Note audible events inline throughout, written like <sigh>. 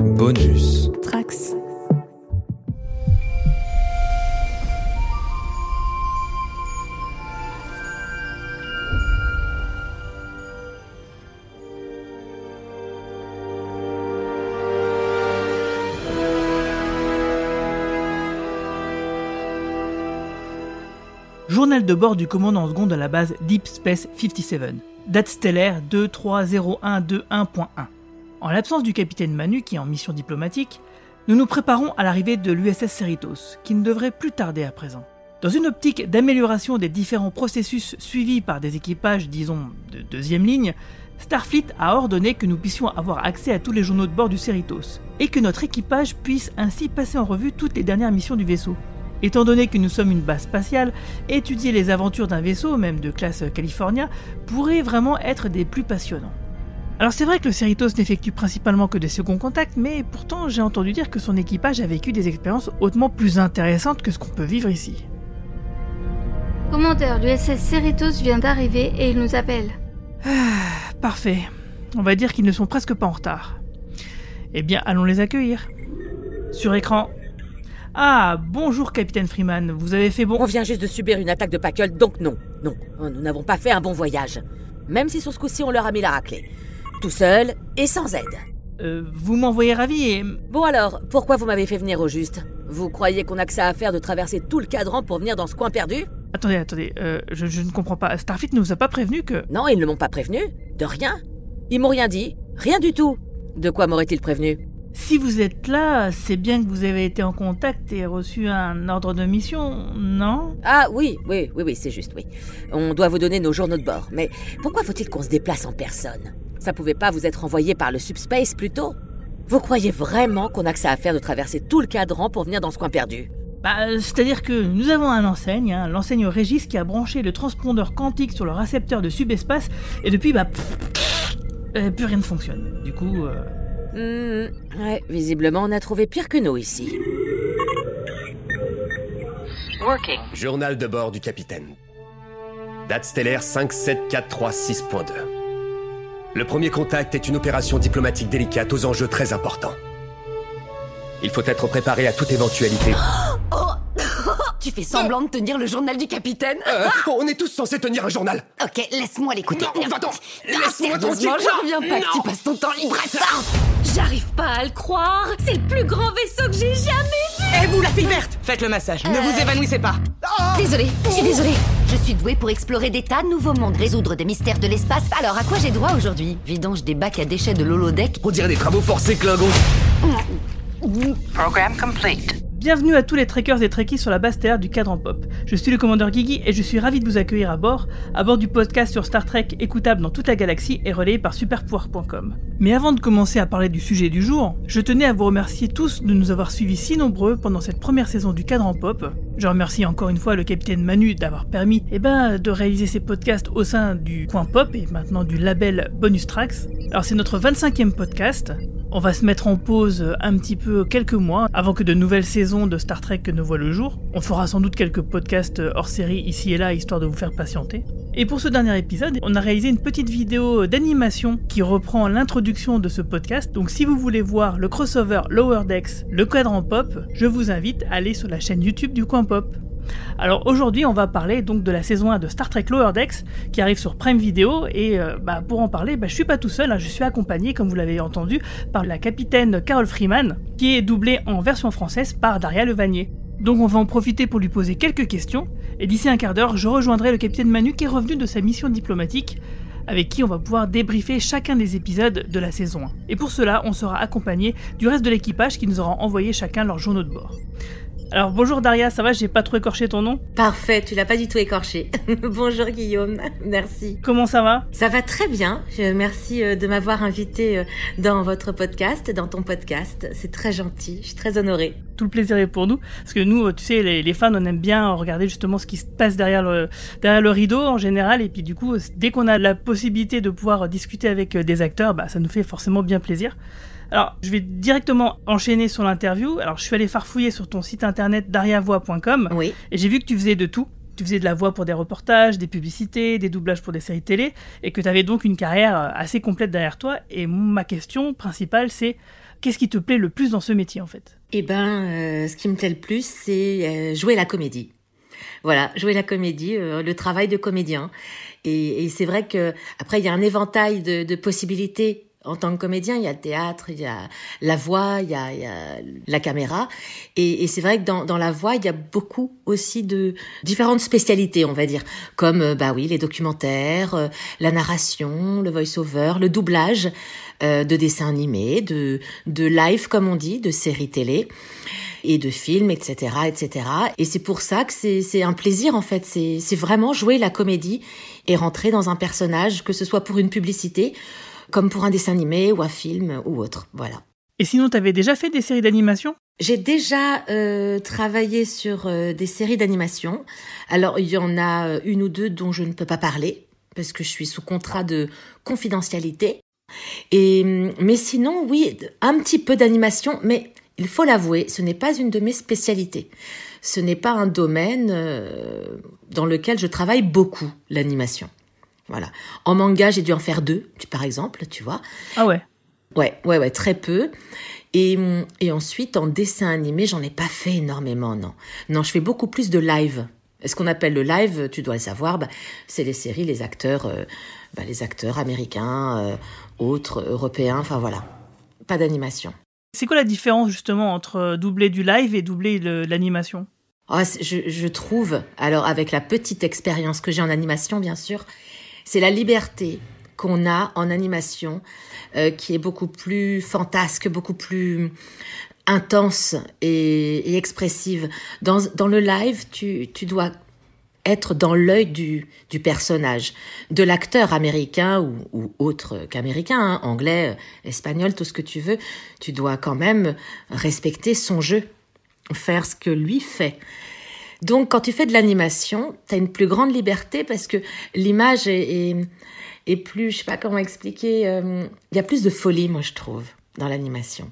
Bonus. Trax. Journal de bord du commandant second de la base Deep Space 57. Date stellaire 230121.1. En l'absence du capitaine Manu qui est en mission diplomatique, nous nous préparons à l'arrivée de l'USS Cerritos, qui ne devrait plus tarder à présent. Dans une optique d'amélioration des différents processus suivis par des équipages, disons, de deuxième ligne, Starfleet a ordonné que nous puissions avoir accès à tous les journaux de bord du Cerritos, et que notre équipage puisse ainsi passer en revue toutes les dernières missions du vaisseau. Étant donné que nous sommes une base spatiale, étudier les aventures d'un vaisseau, même de classe California, pourrait vraiment être des plus passionnants. Alors c'est vrai que le Cerritos n'effectue principalement que des seconds contacts, mais pourtant j'ai entendu dire que son équipage a vécu des expériences hautement plus intéressantes que ce qu'on peut vivre ici. Commandeur, l'USS Cerritos vient d'arriver et il nous appelle. Parfait. On va dire qu'ils ne sont presque pas en retard. Eh bien, allons les accueillir. Sur écran. Ah, bonjour capitaine Freeman, vous avez fait bon... On vient juste de subir une attaque de Packle, donc non, non, nous n'avons pas fait un bon voyage. Même si sur ce coup-ci on leur a mis la raclée. Tout seul et sans aide. Euh, vous m'envoyez ravi et... Bon alors, pourquoi vous m'avez fait venir au juste? Vous croyez qu'on a que ça à faire de traverser tout le cadran pour venir dans ce coin perdu? Attendez, attendez, euh, je, je ne comprends pas. Starfleet ne vous a pas prévenu que... Non, ils ne m'ont pas prévenu. De rien. Ils m'ont rien dit. Rien du tout. De quoi m'auraient-ils prévenu? Si vous êtes là, c'est bien que vous avez été en contact et reçu un ordre de mission, non? Ah oui, oui, oui, oui, c'est juste, oui. On doit vous donner nos journaux de bord. Mais pourquoi faut-il qu'on se déplace en personne? Ça pouvait pas vous être envoyé par le subspace plus tôt Vous croyez vraiment qu'on a que ça à faire de traverser tout le cadran pour venir dans ce coin perdu? Bah, euh, c'est-à-dire que nous avons un enseigne, hein, l'enseigne Régis qui a branché le transpondeur quantique sur le récepteur de subespace et depuis, bah... pff, euh, plus rien ne fonctionne. Du coup... euh, Hmm, ouais, visiblement on a trouvé pire que nous ici. Journal de bord du capitaine. Date stellaire 57436.2. Le premier contact est une opération diplomatique délicate aux enjeux très importants. Il faut être préparé à toute éventualité. <gasps> Tu fais semblant de tenir le journal du capitaine Euh, on est tous censés tenir un journal. Ok, laisse-moi l'écouter. Non, va-t'en. Laisse-moi tranquille. j'en reviens pas que tu passes ton temps libre à ça J'arrive pas à le croire C'est le plus grand vaisseau que j'ai jamais Et vous, la fille verte Faites le massage, ne vous évanouissez pas Désolée, je suis désolée. Je suis douée pour explorer des tas de nouveaux mondes, résoudre des mystères de l'espace. Alors, à quoi j'ai droit aujourd'hui? Vidange des bacs à déchets de l'holodeck On dirait des travaux forcés Klingon. Programme complete. Bienvenue à tous les trekkers et trekkies sur la base stellaire du cadran pop. Je suis le commandeur Guigui et je suis ravi de vous accueillir à bord, à bord du podcast sur Star Trek écoutable dans toute la galaxie et relayé par superpouvoir.com. Mais avant de commencer à parler du sujet du jour, je tenais à vous remercier tous de nous avoir suivis si nombreux pendant cette première saison du cadran pop. Je remercie encore une fois le capitaine Manu d'avoir permis eh ben, de réaliser ces podcasts au sein du coin pop et maintenant du label Bonus Tracks. Alors c'est notre 25e podcast. On va se mettre en pause un petit peu quelques mois avant que de nouvelles saisons de Star Trek ne voient le jour. On fera sans doute quelques podcasts hors série ici et là histoire de vous faire patienter. Et pour ce dernier épisode, on a réalisé une petite vidéo d'animation qui reprend l'introduction de ce podcast. Donc si vous voulez voir le crossover Lower Decks, le cadran pop, je vous invite à aller sur la chaîne YouTube du coin pop. Alors aujourd'hui, on va parler donc de la saison 1 de Star Trek Lower Decks qui arrive sur Prime Video et euh, bah, pour en parler, bah, je suis pas tout seul, hein, je suis accompagné, comme vous l'avez entendu, par la capitaine Carol Freeman qui est doublée en version française par Daria Levanier. Donc on va en profiter pour lui poser quelques questions et d'ici un quart d'heure, je rejoindrai le capitaine Manu qui est revenu de sa mission diplomatique avec qui on va pouvoir débriefer chacun des épisodes de la saison 1. Et pour cela, on sera accompagné du reste de l'équipage qui nous aura envoyé chacun leur journaux de bord. Alors bonjour Daria, ça va, j'ai pas trop écorché ton nom Parfait, tu l'as pas du tout écorché. <laughs> Bonjour Guillaume, <laughs> merci. Comment ça va Ça va très bien. Je, merci euh, de m'avoir invité euh, dans votre podcast, dans ton podcast. C'est très gentil, je suis très honorée. Tout le plaisir est pour nous, parce que nous, tu sais, les, les fans, on aime bien regarder justement ce qui se passe derrière le, derrière le rideau en général, et puis du coup, dès qu'on a la possibilité de pouvoir discuter avec euh, des acteurs, bah, ça nous fait forcément bien plaisir. Alors, je vais directement enchaîner sur l'interview. Alors, je suis allé farfouiller sur ton site internet dariavoix.com Oui. et j'ai vu que tu faisais de tout. tu faisais de la voix pour des reportages, des publicités, des doublages pour des séries télé, et que tu avais donc une carrière euh, assez complète derrière toi. Et ma question principale, c'est qu'est-ce qui te plaît le plus dans ce métier en fait? Eh ben, euh, ce qui me plaît le plus, c'est jouer la comédie. Voilà, jouer la comédie, le travail de comédien. Et, c'est vrai que après il y a un éventail de, de possibilités en tant que comédien, il y a le théâtre, il y a la voix, il y a, la caméra. Et, c'est vrai que dans, la voix, il y a beaucoup aussi de différentes spécialités, on va dire, comme euh, bah oui les documentaires, euh, la narration, le voice-over, le doublage euh, de dessins animés, de de live comme on dit, de séries télé et de films, etc., etc. Et c'est pour ça que c'est un plaisir en fait. C'est vraiment jouer la comédie et rentrer dans un personnage, que ce soit pour une publicité comme pour un dessin animé ou un film ou autre. Voilà. Et sinon, tu avais déjà fait des séries d'animation? J'ai déjà euh, travaillé sur euh, des séries d'animation. Alors, il y en a euh, une ou deux dont je ne peux pas parler parce que je suis sous contrat de confidentialité. Et hum, mais sinon, oui, un petit peu d'animation, mais il faut l'avouer, ce n'est pas une de mes spécialités. Ce n'est pas un domaine dans lequel je travaille beaucoup, l'animation. Voilà. En manga, j'ai dû en faire deux, par exemple, tu vois. Ah ouais. Ouais, ouais, ouais, très peu. Et, et ensuite, en dessin animé, j'en ai pas fait énormément, non. Non, je fais beaucoup plus de live. Ce qu'on appelle le live, tu dois le savoir, bah, c'est les séries, les acteurs, euh, bah, les acteurs américains, euh, autres, européens, enfin voilà. Pas d'animation. C'est quoi la différence justement entre doubler du live et doubler de l'animation? Oh, je, je trouve, alors avec la petite expérience que j'ai en animation, bien sûr, c'est la liberté qu'on a en animation euh, qui est beaucoup plus fantasque, beaucoup plus intense et, expressive. Dans, le live, tu, dois être dans l'œil du, personnage, de l'acteur américain ou, autre qu'américain, hein, anglais, espagnol, tout ce que tu veux. Tu dois quand même respecter son jeu, faire ce que lui fait. Donc, quand tu fais de l'animation, tu as une plus grande liberté parce que l'image est, est, plus, je sais pas comment expliquer, euh, il y a plus de folie, moi, je trouve, dans l'animation.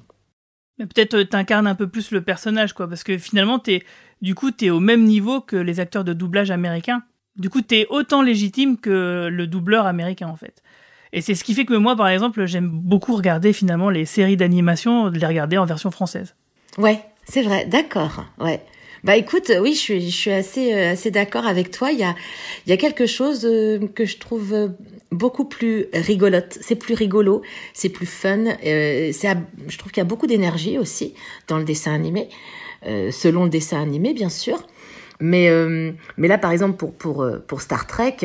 Mais peut-être euh, t'incarnes un peu plus le personnage, quoi, parce que finalement, es, du coup, tu es au même niveau que les acteurs de doublage américains. Du coup, tu es autant légitime que le doubleur américain, en fait. Et c'est ce qui fait que moi, par exemple, j'aime beaucoup regarder finalement les séries d'animation, de les regarder en version française. Ouais, c'est vrai, d'accord, ouais. Bah écoute, oui, je suis, euh, assez d'accord avec toi. Il y a, quelque chose euh, que je trouve euh, beaucoup plus rigolote. C'est plus rigolo, c'est plus fun. Je trouve qu'il y a beaucoup d'énergie aussi dans le dessin animé, selon le dessin animé, bien sûr. Mais, là, par exemple, pour Star Trek,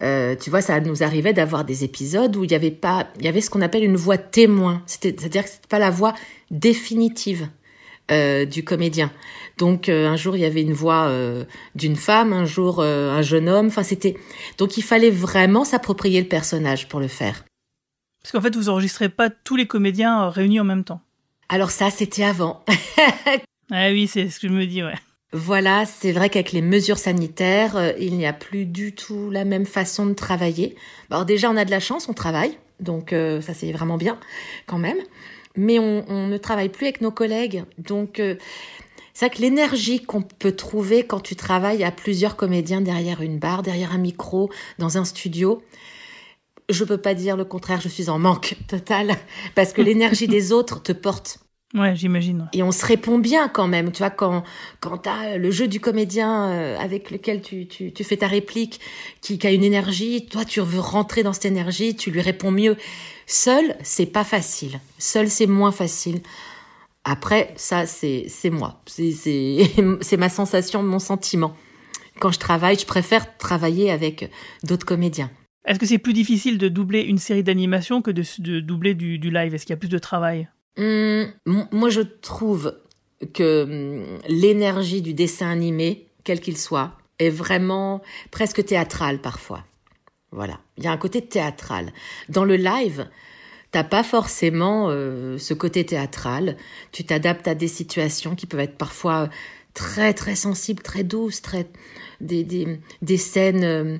tu vois, ça nous arrivait d'avoir des épisodes où il y avait pas, il y avait ce qu'on appelle une voix témoin. C'est-à-dire que c'était pas la voix définitive du comédien. Donc euh, un jour il y avait une voix euh, d'une femme, un jour euh, un jeune homme. Enfin c'était donc il fallait vraiment s'approprier le personnage pour le faire. Parce qu'en fait vous enregistrez pas tous les comédiens réunis en même temps. Alors ça c'était avant. <laughs> ah oui c'est ce que je me dis ouais. Voilà, c'est vrai qu'avec les mesures sanitaires, il n'y a plus du tout la même façon de travailler. Alors déjà, on a de la chance, on travaille, donc ça c'est vraiment bien quand même. Mais on, on, ne travaille plus avec nos collègues, donc c'est vrai que l'énergie qu'on peut trouver quand tu travailles à plusieurs comédiens derrière une barre, derrière un micro, dans un studio, je peux pas dire le contraire, je suis en manque <laughs> total parce que <laughs> l'énergie des autres te porte. Ouais, j'imagine. Et on se répond bien quand même, tu vois, quand, quand t'as le jeu du comédien euh, avec lequel tu, tu, tu fais ta réplique, qui, qui a une énergie, toi tu veux rentrer dans cette énergie, tu lui réponds mieux. Seul, c'est pas facile. Seul, c'est moins facile. Après, ça, c'est moi. <laughs> C'est ma sensation, mon sentiment. Quand je travaille, je préfère travailler avec d'autres comédiens. Est-ce que c'est plus difficile de doubler une série d'animation que de, doubler du, live? Est-ce qu'il y a plus de travail? Hum, Moi, je trouve que hum, l'énergie du dessin animé, quel qu'il soit, est vraiment presque théâtrale parfois. Voilà, il y a un côté théâtral. Dans le live, t'as pas forcément euh, ce côté théâtral. Tu t'adaptes à des situations qui peuvent être parfois très très sensibles, très douces, très des, des, des scènes euh,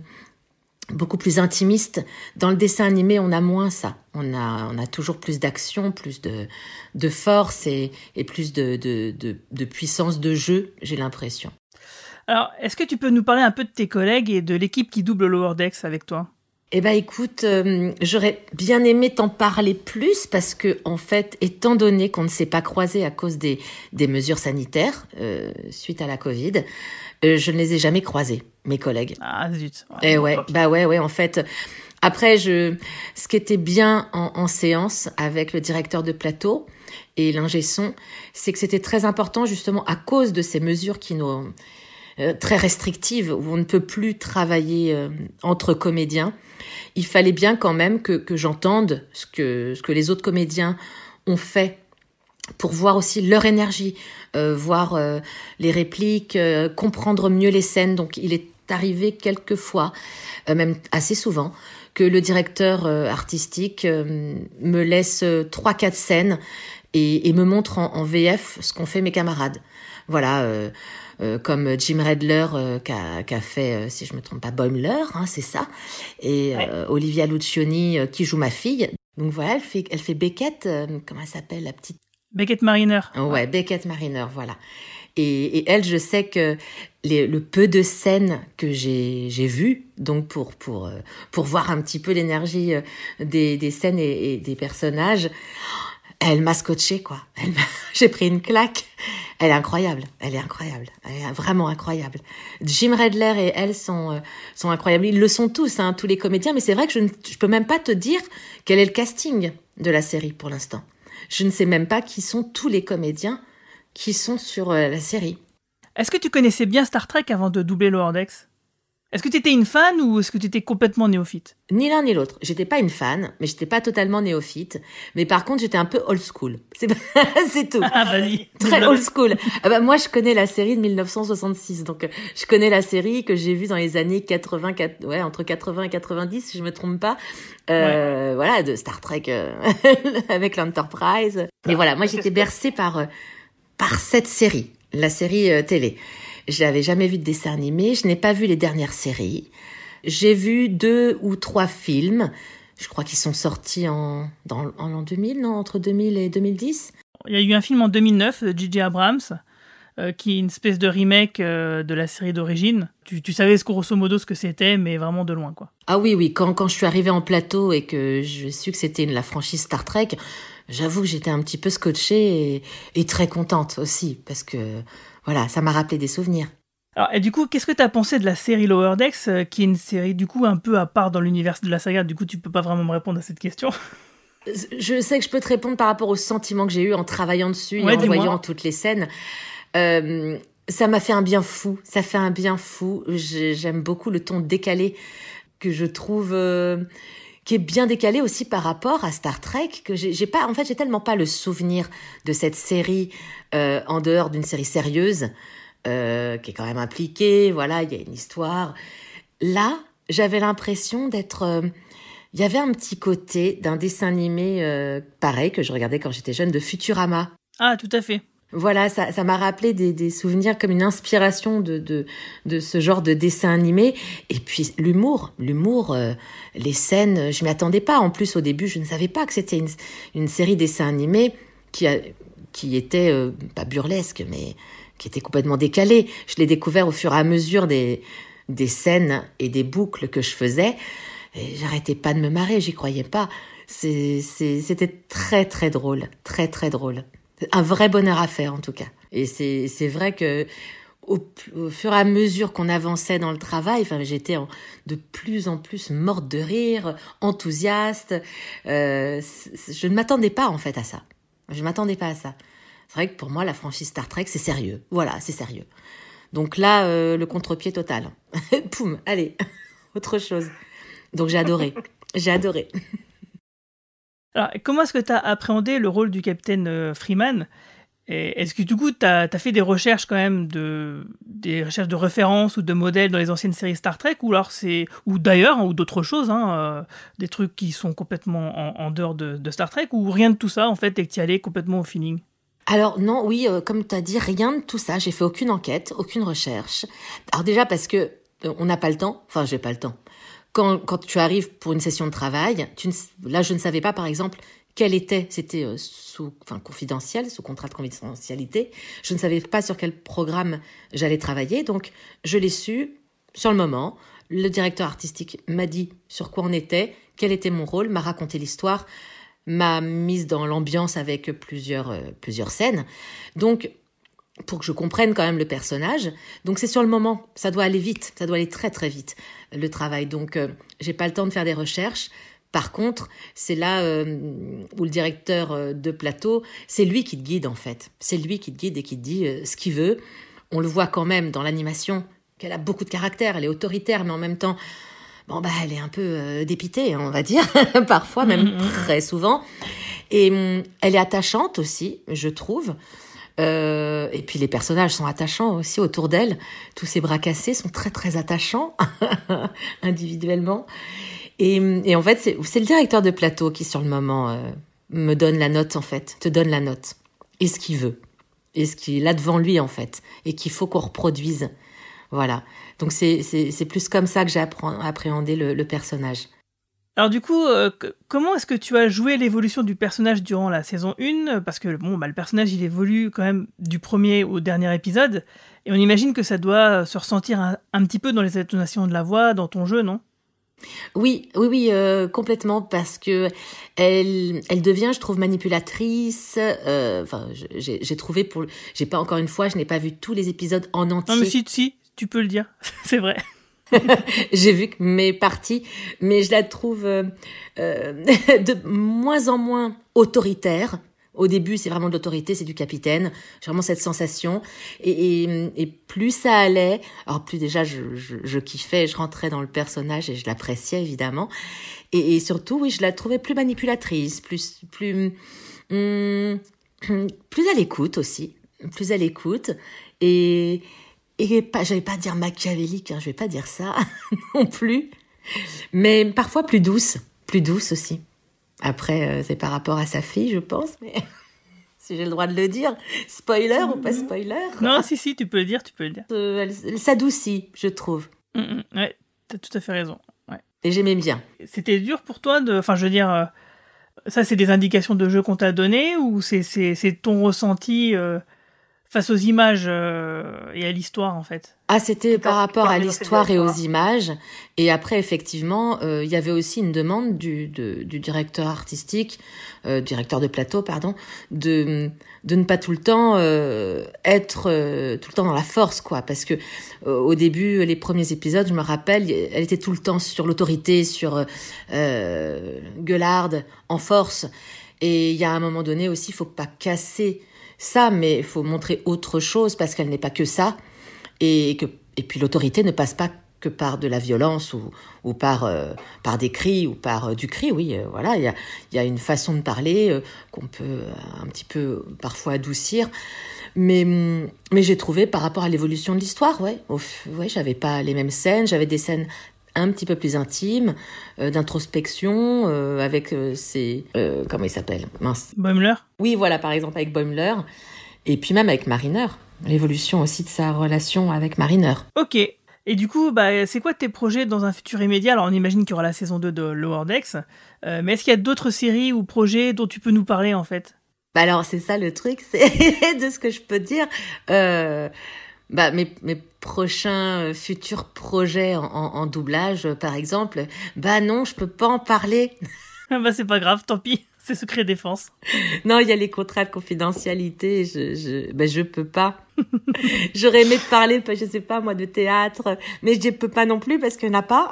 beaucoup plus intimistes. Dans le dessin animé, on a moins ça. On a, on a toujours plus d'action, plus de, de force et, et plus de, de, de, de puissance de jeu, j'ai l'impression. Alors, est-ce que tu peux nous parler un peu de tes collègues et de l'équipe qui double Lower Decks avec toi? Eh ben écoute, euh, j'aurais bien aimé t'en parler plus parce que en fait, étant donné qu'on ne s'est pas croisé à cause des, des mesures sanitaires euh, suite à la Covid, euh, je ne les ai jamais croisés, mes collègues. Ah zut. Eh ouais, bah ouais, ouais. En fait, après, je, ce qui était bien en, en séance avec le directeur de plateau et l'ingé son, c'est que c'était très important justement à cause de ces mesures qui nous très restrictives où on ne peut plus travailler entre comédiens il fallait bien quand même que, j'entende ce que, ce que les autres comédiens ont fait pour voir aussi leur énergie, euh, voir euh, les répliques, euh, comprendre mieux les scènes. Donc il est arrivé quelquefois, même assez souvent, que le directeur artistique me laisse trois quatre scènes et, me montre en, en VF ce qu'ont fait mes camarades. Voilà, euh, comme Jim Redler euh, qui a, fait, euh, si je me trompe pas, Boimler, hein, c'est ça, et Olivia Lucioni qui joue ma fille. Donc voilà, elle fait, elle fait Beckett, comment elle s'appelle la petite? Beckett Mariner. Ouais, Beckett Mariner, voilà. Et, elle, je sais que le peu de scènes que j'ai j'ai vues, donc pour pour pour voir un petit peu l'énergie des, des scènes et, et, des personnages, elle m'a scotché quoi. <laughs> J'ai pris une claque. Elle est incroyable. Elle est incroyable. Elle est vraiment incroyable. Jim Redler et elle sont euh, sont incroyables. Ils le sont tous, hein, tous les comédiens. Mais c'est vrai que je ne je peux même pas te dire quel est le casting de la série pour l'instant. Je ne sais même pas qui sont tous les comédiens qui sont sur euh, la série. Est-ce que tu connaissais bien Star Trek avant de doubler Lower Decks? Est-ce que tu étais une fan ou est-ce que tu étais complètement néophyte? Ni l'un ni l'autre. J'étais pas une fan, mais j'étais pas totalement néophyte. Mais par contre, j'étais un peu old school. <laughs> C'est, tout. Ah, vas-y. Très old school. Ah bah, moi, je connais la série de 1966. Donc, euh, je connais la série que j'ai vue dans les années 80, ouais, entre 80 et 90, si je me trompe pas. Euh, Voilà, de Star Trek euh, <laughs> avec l'Enterprise. Et voilà, moi, j'étais bercée par, euh, par cette série, la série télé. Je n'avais jamais vu de dessin animé, je n'ai pas vu les dernières séries. J'ai vu deux ou trois films. Je crois qu'ils sont sortis en, dans, en l'an 2000, non Entre 2000 et 2010 Il y a eu un film en 2009 de J.J. Abrams, euh, qui est une espèce de remake euh, de la série d'origine. Tu, tu, savais grosso modo ce que c'était, mais vraiment de loin, quoi. Ah oui, oui. Quand, quand je suis arrivée en plateau et que je su que c'était la franchise Star Trek, j'avoue que j'étais un petit peu scotchée et, et très contente aussi, parce que voilà, ça m'a rappelé des souvenirs. Alors, et du coup, qu'est-ce que tu as pensé de la série Lower Decks, euh, qui est une série du coup un peu à part dans l'univers de la saga? Du coup, tu peux pas vraiment me répondre à cette question. <laughs> Je sais que je peux te répondre par rapport au sentiment que j'ai eu en travaillant dessus et en voyant toutes les scènes. Euh, ça m'a fait un bien fou. Ça fait un bien fou. J'aime beaucoup le ton décalé que je trouve. Euh, qui est bien décalé aussi par rapport à Star Trek que j'ai pas en fait j'ai tellement pas le souvenir de cette série euh, en dehors d'une série sérieuse euh, qui est quand même impliquée voilà il y a une histoire. Là j'avais l'impression d'être euh, il y avait un petit côté d'un dessin animé pareil que je regardais quand j'étais jeune de Futurama. Ah tout à fait voilà, ça, ça m'a rappelé des, des, souvenirs comme une inspiration de, de, de ce genre de dessin animé. Et puis l'humour, l'humour, euh, les scènes, je m'y attendais pas. En plus, au début, je ne savais pas que c'était une, une série dessin animé qui, qui était euh, pas burlesque, mais qui était complètement décalée. Je l'ai découvert au fur et à mesure des, des scènes et des boucles que je faisais. Et j'arrêtais pas de me marrer, j'y croyais pas. C'était très très drôle, très très drôle un vrai bonheur à faire en tout cas. Et c'est vrai que au, fur et à mesure qu'on avançait dans le travail, enfin j'étais de plus en plus morte de rire, enthousiaste. Euh, je ne m'attendais pas en fait à ça. Je m'attendais pas à ça. C'est vrai que pour moi la franchise Star Trek c'est sérieux. Voilà, c'est sérieux. Donc là euh, le contre-pied total. <laughs> Poum, allez, <laughs> autre chose. Donc j'ai adoré. J'ai adoré. <laughs> Alors, comment est-ce que tu as appréhendé le rôle du capitaine euh, Freeman? Est-ce que du coup, tu as, fait des recherches quand même, de, des recherches de références ou de modèles dans les anciennes séries Star Trek, ou d'ailleurs, hein, ou d'autres choses, hein, euh, des trucs qui sont complètement en, dehors de, Star Trek, ou rien de tout ça en fait, et que tu y allais complètement au feeling? Alors non, oui, euh, comme tu as dit, rien de tout ça. J'ai fait aucune enquête, aucune recherche. Alors déjà parce que on n'a pas le temps. Enfin, j'ai pas le temps quand, tu arrives pour une session de travail, là, je ne savais pas, par exemple, quel était, c'était euh, sous, enfin, confidentiel, sous contrat de confidentialité. Je ne savais pas sur quel programme j'allais travailler, donc je l'ai su sur le moment. Le directeur artistique m'a dit sur quoi on était, quel était mon rôle, m'a raconté l'histoire, m'a mise dans l'ambiance avec plusieurs, euh, plusieurs scènes. Donc, pour que je comprenne quand même le personnage. Donc c'est sur le moment, ça doit aller vite, ça doit aller très très vite le travail. Donc euh, j'ai pas le temps de faire des recherches. Par contre, c'est là euh, où le directeur euh, de plateau, c'est lui qui te guide en fait. C'est lui qui te guide et qui te dit ce qu'il veut. On le voit quand même dans l'animation qu'elle a beaucoup de caractère, elle est autoritaire, mais en même temps, bon bah elle est un peu dépitée, on va dire, <laughs> parfois même mm, mm, mm. très souvent. Et hum, elle est attachante aussi, je trouve. Euh, et puis les personnages sont attachants aussi autour d'elle. Tous ces bras cassés sont très très attachants <laughs> individuellement. Et, en fait, c'est le directeur de plateau qui sur le moment euh, me donne la note en fait, te donne la note et ce qu'il veut et ce qu'il a devant lui en fait et qu'il faut qu'on reproduise. Voilà. Donc c'est plus comme ça que j'ai appréhendé le personnage. Alors du coup, euh, comment est-ce que tu as joué l'évolution du personnage durant la saison 1 Parce que bon, bah, le personnage, il évolue quand même du premier au dernier épisode, et on imagine que ça doit se ressentir un, petit peu dans les intonations de la voix, dans ton jeu, non? Oui, oui, oui, euh, complètement, parce que elle, elle devient, je trouve, manipulatrice. Euh, enfin, j'ai trouvé pour, j'ai pas encore une fois, je n'ai pas vu tous les épisodes en entier. Non, mais si, si, tu peux le dire, <laughs> c'est vrai. <laughs> j'ai vu que mes parties, mais je la trouve euh, euh <laughs> de moins en moins autoritaire. Au début, c'est vraiment de l'autorité, c'est du capitaine. J'ai vraiment cette sensation. Et, plus ça allait, alors plus déjà je, kiffais, je rentrais dans le personnage et je l'appréciais évidemment. Et, et, surtout, oui, je la trouvais plus manipulatrice, plus plus hum, <clears throat> plus à l'écoute aussi, plus à l'écoute. Et et pas, j'allais pas dire machiavélique, hein, je vais pas dire ça <laughs> non plus, mais parfois plus douce, plus douce aussi. Après, euh, c'est par rapport à sa fille, je pense, mais <laughs> si j'ai le droit de le dire, spoiler ou pas spoiler? Non, si, si, tu peux le dire, tu peux le dire. Euh, elle, s'adoucit, je trouve. Oui, mm, mm, ouais, t'as tout à fait raison. Ouais. Et j'aimais bien. C'était dur pour toi de, enfin, je veux dire, euh, ça, c'est des indications de jeu qu'on t'a donné ou c'est, c'est, ton ressenti face aux images euh, et à l'histoire en fait Ah, c'était par rapport à l'histoire et aux images. Et après, effectivement, euh, il y avait aussi une demande du, du directeur artistique, euh, directeur de plateau, pardon, de de ne pas tout le temps être tout le temps dans la force, quoi. Parce que au début, les premiers épisodes, je me rappelle, elle était tout le temps sur l'autorité, sur gueularde, en force. Et il y a un moment donné aussi, il faut pas casser ça, mais il faut montrer autre chose parce qu'elle n'est pas que ça. Et, que, et puis l'autorité ne passe pas que par de la violence ou, ou par, euh, par des cris ou par euh, du cri, oui, euh, voilà, il y a, y a une façon de parler qu'on peut un petit peu parfois adoucir. Mais, mais j'ai trouvé par rapport à l'évolution de l'histoire, ouais, ouais, j'avais pas les mêmes scènes, j'avais des scènes un petit peu plus intime, euh, d'introspection, euh, avec euh, ses... comment il s'appelle? Mince. Boimler? Oui, voilà, par exemple avec Boimler. Et puis même avec Mariner. L'évolution aussi de sa relation avec Mariner. Ok. Et du coup, bah, c'est quoi tes projets dans un futur immédiat? Alors on imagine qu'il y aura la saison 2 de Lower Decks. mais est-ce qu'il y a d'autres séries ou projets dont tu peux nous parler en fait? Bah alors c'est ça le truc, c'est <laughs> de ce que je peux dire. Euh, bah, mes, mes prochains euh, futurs projets en, en, doublage, euh, par exemple, bah non, je peux pas en parler. <laughs> bah c'est pas grave, tant pis, <laughs> c'est secret défense. Non, il y a les contrats de confidentialité, je, je, bah, je peux pas. <laughs> J'aurais aimé te parler, je sais pas moi, de théâtre, mais je peux pas non plus parce qu'il n'y en a pas.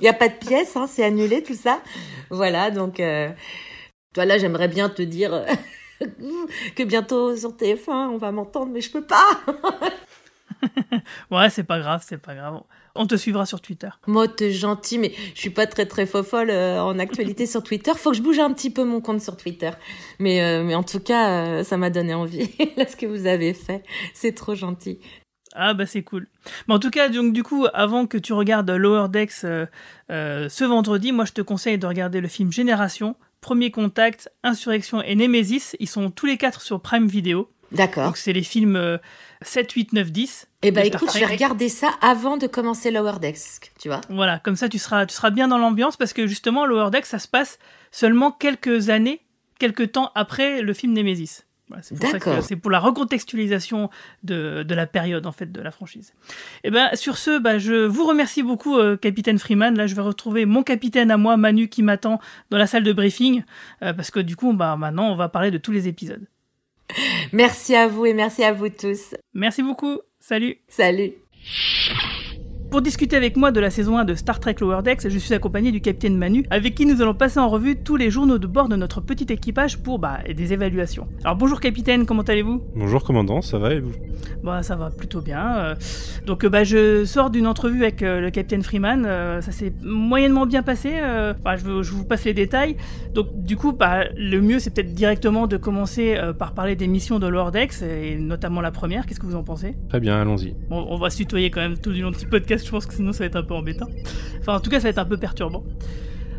Il n'y a pas de pièces, hein, c'est annulé tout ça. Voilà, donc, euh... toi là, j'aimerais bien te dire que bientôt sur TF1 on va m'entendre, mais je peux pas. <laughs> ouais, c'est pas grave, c'est pas grave. On te suivra sur Twitter. Moi, t'es gentil, mais je suis pas très très fofolle euh, en actualité sur Twitter. Faut que je bouge un petit peu mon compte sur Twitter. Mais, euh, mais en tout cas, euh, ça m'a donné envie. <laughs> Là, ce que vous avez fait, c'est trop gentil. Ah bah c'est cool. Mais en tout cas, donc du coup, avant que tu regardes Lower Decks ce vendredi, moi je te conseille de regarder le film Génération Premier Contact, Insurrection et Nemesis, ils sont tous les quatre sur Prime Video. D'accord. Donc c'est les films 7, 8, 9, 10. Eh ben écoute, je vais regarder ça avant de commencer Lower Decks, tu vois. Voilà, comme ça tu seras, tu seras bien dans l'ambiance parce que justement Lower Decks, ça se passe seulement quelques années, quelques temps après le film Nemesis. c'est pour, la recontextualisation de, la période en fait de la franchise. Et eh ben sur ce, bah, je vous remercie beaucoup, euh, capitaine Freeman. Là, je vais retrouver mon capitaine à moi, Manu, qui m'attend dans la salle de briefing, euh, parce que du coup, bah maintenant, on va parler de tous les épisodes. Merci à vous et merci à vous tous. Merci beaucoup. Salut. Salut. Pour discuter avec moi de la saison 1 de Star Trek Lower Decks, je suis accompagné du capitaine Manu, avec qui nous allons passer en revue tous les journaux de bord de notre petit équipage pour bah, des évaluations. Alors bonjour capitaine, comment allez-vous? Bonjour commandant, ça va et vous? Bah ça va plutôt bien. Euh. donc bah, je sors d'une entrevue avec euh, le capitaine Freeman, euh, ça s'est moyennement bien passé, bah, je, je, vous passe les détails. Donc du coup, bah, le mieux c'est peut-être directement de commencer par parler des missions de Lower Decks, et notamment la première, qu'est-ce que vous en pensez? Très bien, allons-y. Bon, on va se tutoyer quand même tout du long de ce podcast je pense que sinon ça va être un peu embêtant. Enfin, en tout cas, ça va être un peu perturbant.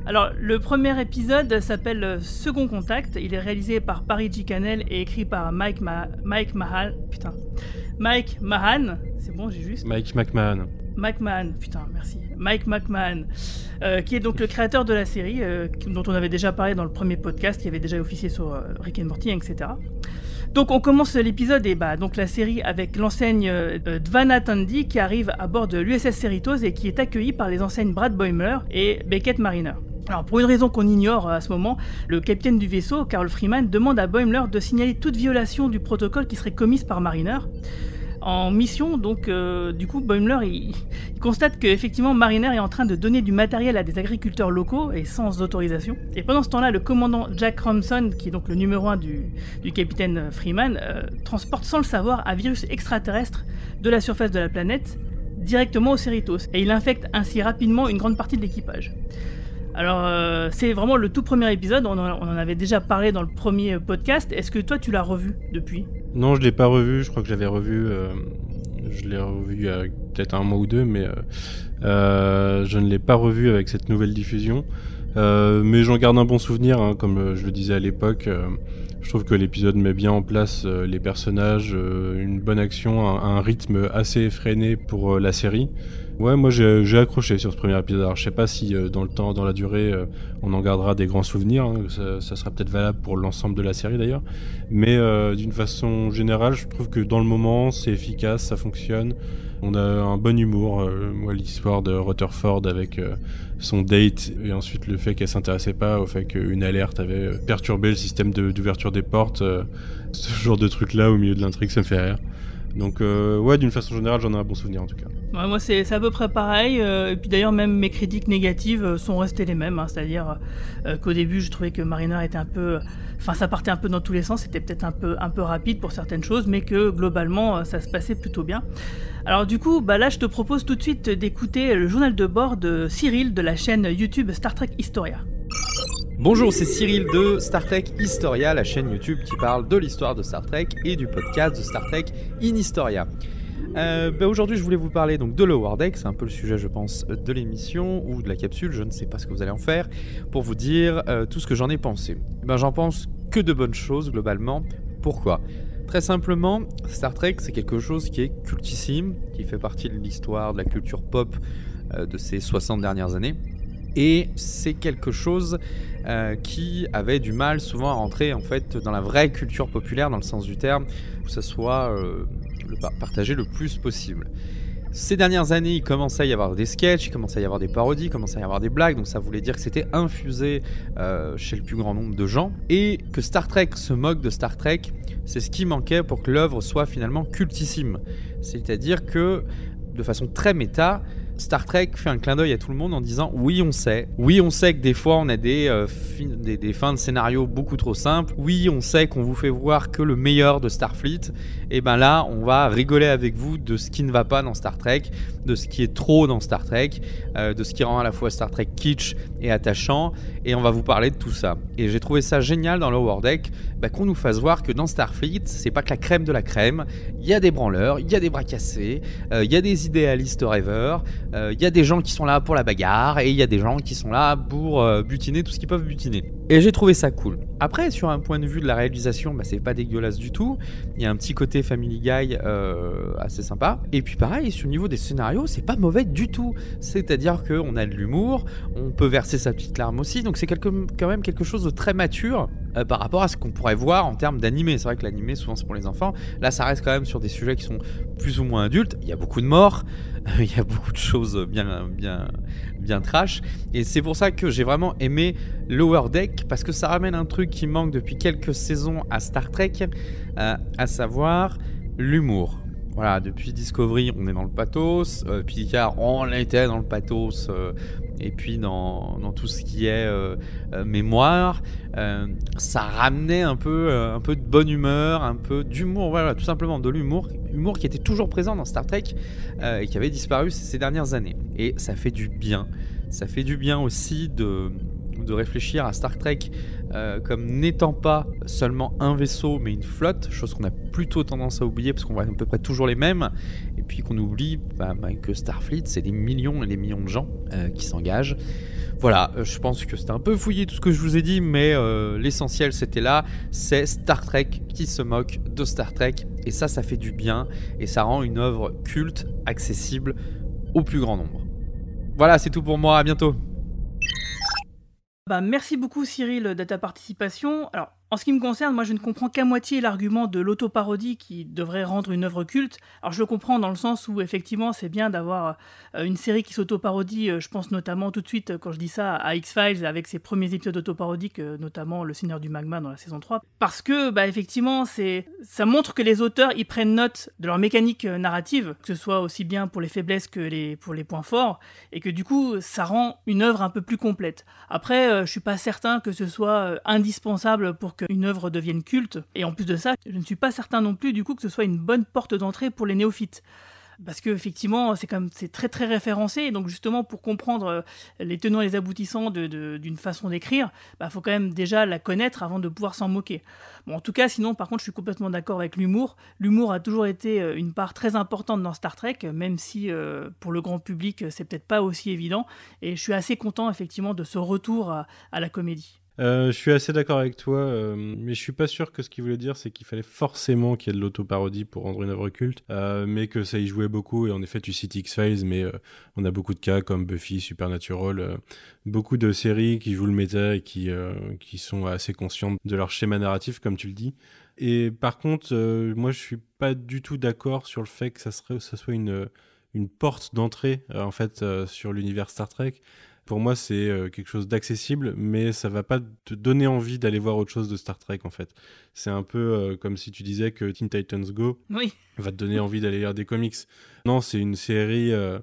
Alors, le premier épisode s'appelle Second Contact. Il est réalisé par Paris G. Canel et écrit par Mike, Mike Mahan. Putain. Mike Mahan. C'est bon, j'ai juste. Mike McMahon. Mike Mahan, putain, merci. Mike McMahon, euh, qui est donc le créateur de la série, euh, dont on avait déjà parlé dans le premier podcast, qui avait déjà officié sur euh, Rick and Morty, etc. Donc on commence l'épisode et bah donc la série avec l'enseigne euh, Dvana Tandy qui arrive à bord de l'USS Cerritos et qui est accueillie par les enseignes Brad Boimler et Beckett Mariner. Alors pour une raison qu'on ignore à ce moment, le capitaine du vaisseau, Carl Freeman, demande à Boimler de signaler toute violation du protocole qui serait commise par Mariner en mission. Donc, euh, du coup, Boimler, il, constate qu'effectivement, Mariner est en train de donner du matériel à des agriculteurs locaux et sans autorisation. Et pendant ce temps-là, le commandant Jack Romson, qui est donc le numéro 1 du, capitaine Freeman, euh, transporte sans le savoir un virus extraterrestre de la surface de la planète directement au Cerritos. Et il infecte ainsi rapidement une grande partie de l'équipage. Alors, euh, c'est vraiment le tout premier épisode, on en, avait déjà parlé dans le premier podcast. Est-ce que toi, tu l'as revu depuis? Non, je l'ai pas revu, je crois que j'avais revu... Euh, je l'ai revu il y a peut-être un mois ou deux, mais euh, je ne l'ai pas revu avec cette nouvelle diffusion. mais j'en garde un bon souvenir, hein, comme je le disais à l'époque. je trouve que l'épisode met bien en place les personnages, une bonne action, un, rythme assez effréné pour la série. Ouais, moi j'ai accroché sur ce premier épisode. Alors je sais pas si euh, dans le temps, dans la durée, euh, on en gardera des grands souvenirs. Hein. Ça, sera peut-être valable pour l'ensemble de la série d'ailleurs. Mais euh, d'une façon générale, je trouve que dans le moment, c'est efficace, ça fonctionne. On a un bon humour. moi, l'histoire de Rutherford avec son date et ensuite le fait qu'elle s'intéressait pas au fait qu'une alerte avait perturbé le système d'ouverture des portes. <laughs> ce genre de truc là au milieu de l'intrigue, ça me fait rire. Donc euh, ouais, d'une façon générale, j'en ai un bon souvenir en tout cas. Moi, c'est à peu près pareil. Euh, et puis d'ailleurs, même mes critiques négatives euh, sont restées les mêmes. Hein. C'est-à-dire qu'au début, je trouvais que Mariner était un peu... Enfin, ça partait un peu dans tous les sens. C'était peut-être un peu, un peu rapide pour certaines choses, mais que globalement, ça se passait plutôt bien. Alors du coup, bah là, je te propose tout de suite d'écouter le journal de bord de Cyril de la chaîne YouTube Star Trek Historia. Bonjour, c'est Cyril de Star Trek Historia, la chaîne YouTube qui parle de l'histoire de Star Trek et du podcast de Star Trek in Historia. Euh, ben aujourd'hui, je voulais vous parler donc de Lower Deck, c'est un peu le sujet, je pense, de l'émission ou de la capsule. Je ne sais pas ce que vous allez en faire pour vous dire euh, tout ce que j'en ai pensé. Ben, j'en pense que de bonnes choses globalement. Pourquoi? Très simplement, Star Trek, c'est quelque chose qui est cultissime, qui fait partie de l'histoire, de la culture pop euh, de ces 60 dernières années. Et c'est quelque chose euh, qui avait du mal souvent à rentrer en fait dans la vraie culture populaire dans le sens du terme, que ce soit le partagé le plus possible. Ces dernières années, il commençait à y avoir des sketchs, il commençait à y avoir des parodies, il commençait à y avoir des blagues, donc ça voulait dire que c'était infusé euh, chez le plus grand nombre de gens. Et que Star Trek se moque de Star Trek, c'est ce qui manquait pour que l'œuvre soit finalement cultissime. C'est-à-dire que, de façon très méta, Star Trek fait un clin d'œil à tout le monde en disant oui on sait, oui on sait que des fois on a des, euh, des, fins de scénario beaucoup trop simples, oui on sait qu'on vous fait voir que le meilleur de Starfleet, et ben là on va rigoler avec vous de ce qui ne va pas dans Star Trek, de ce qui est trop dans Star Trek, euh, de ce qui rend à la fois Star Trek kitsch et attachant, et on va vous parler de tout ça. Et j'ai trouvé ça génial dans Lower Deck bah, qu'on nous fasse voir que dans Starfleet c'est pas que la crème de la crème, il y a des branleurs, il y a des bras cassés, euh, il y a des idéalistes rêveurs, il euh, y a des gens qui sont là pour la bagarre et il y a des gens qui sont là pour butiner tout ce qu'ils peuvent butiner. Et j'ai trouvé ça cool. Après, sur un point de vue de la réalisation, bah, c'est pas dégueulasse du tout. Il y a un petit côté Family Guy euh, assez sympa. Et puis pareil, sur le niveau des scénarios, c'est pas mauvais du tout. C'est-à-dire qu'on a de l'humour, on peut verser sa petite larme aussi. Donc c'est quand même quelque chose de très mature euh, par rapport à ce qu'on pourrait voir en termes d'animé. C'est vrai que l'animé, souvent, c'est pour les enfants. Là, ça reste quand même sur des sujets qui sont plus ou moins adultes. Il y a beaucoup de morts, <laughs> il y a beaucoup de choses bien, bien, bien. Et c'est pour ça que j'ai vraiment aimé Lower Deck, parce que ça ramène un truc qui manque depuis quelques saisons à Star Trek, euh, à savoir l'humour. Voilà, depuis Discovery, on est dans le pathos. Euh, Picard, on était dans le pathos. Euh, et puis dans, dans, tout ce qui est mémoire, ça ramenait un peu, un peu de bonne humeur, un peu d'humour. Voilà, tout simplement de l'humour. Humour qui était toujours présent dans Star Trek et qui avait disparu ces dernières années. Et ça fait du bien. Ça fait du bien aussi de, de réfléchir à Star Trek euh, comme n'étant pas seulement un vaisseau mais une flotte, chose qu'on a plutôt tendance à oublier parce qu'on voit à peu près toujours les mêmes, et puis qu'on oublie bah, bah, que Starfleet c'est des millions et des millions de gens euh, qui s'engagent. Voilà, euh, je pense que c'était un peu fouillé tout ce que je vous ai dit, mais l'essentiel c'était là, c'est Star Trek qui se moque de Star Trek, et ça ça fait du bien, et ça rend une œuvre culte, accessible au plus grand nombre. Voilà, c'est tout pour moi, à bientôt. Bah, merci beaucoup Cyril de ta participation. En ce qui me concerne, moi je ne comprends qu'à moitié l'argument de l'autoparodie qui devrait rendre une œuvre culte. Alors je le comprends dans le sens où effectivement c'est bien d'avoir euh, une série qui s'autoparodie, euh, je pense notamment tout de suite euh, quand je dis ça à X-Files avec ses premiers épisodes autoparodiques, notamment Le Seigneur du Magma dans la saison 3. Parce que bah, effectivement c'est ça montre que les auteurs ils prennent note de leur mécanique narrative, que ce soit aussi bien pour les faiblesses que les, pour les points forts, et que du coup ça rend une œuvre un peu plus complète. Après je suis pas certain que ce soit indispensable pour qu'une œuvre devienne culte. Et en plus de ça, je ne suis pas certain non plus du coup que ce soit une bonne porte d'entrée pour les néophytes. Parce que effectivement c'est comme c'est très très référencé. Donc justement pour comprendre euh, les tenants et les aboutissants d'une façon d'écrire il bah, faut quand même déjà la connaître avant de pouvoir s'en moquer. Bon en tout cas sinon par contre je suis complètement d'accord avec l'humour. L'humour a toujours été euh, une part très importante dans Star Trek même si euh, pour le grand public c'est peut-être pas aussi évident. Et je suis assez content effectivement de ce retour à la comédie euh, je suis assez d'accord avec toi, euh, mais je suis pas sûr que ce qu'il voulait dire, c'est qu'il fallait forcément qu'il y ait de l'autoparodie pour rendre une œuvre culte, euh, mais que ça y jouait beaucoup. Et en effet, tu cites X-Files, mais on a beaucoup de cas comme Buffy, Supernatural, beaucoup de séries qui jouent le méta et qui, qui sont assez conscientes de leur schéma narratif, comme tu le dis. Et par contre, moi, je suis pas du tout d'accord sur le fait que ça, serait, ça soit une, une porte d'entrée, en fait, sur l'univers Star Trek pour moi, c'est euh, quelque chose d'accessible, mais ça va pas te donner envie d'aller voir autre chose de Star Trek, en fait. C'est un peu euh, comme si tu disais que Teen Titans Go va te donner envie d'aller lire des comics. Non, c'est une série. Euh,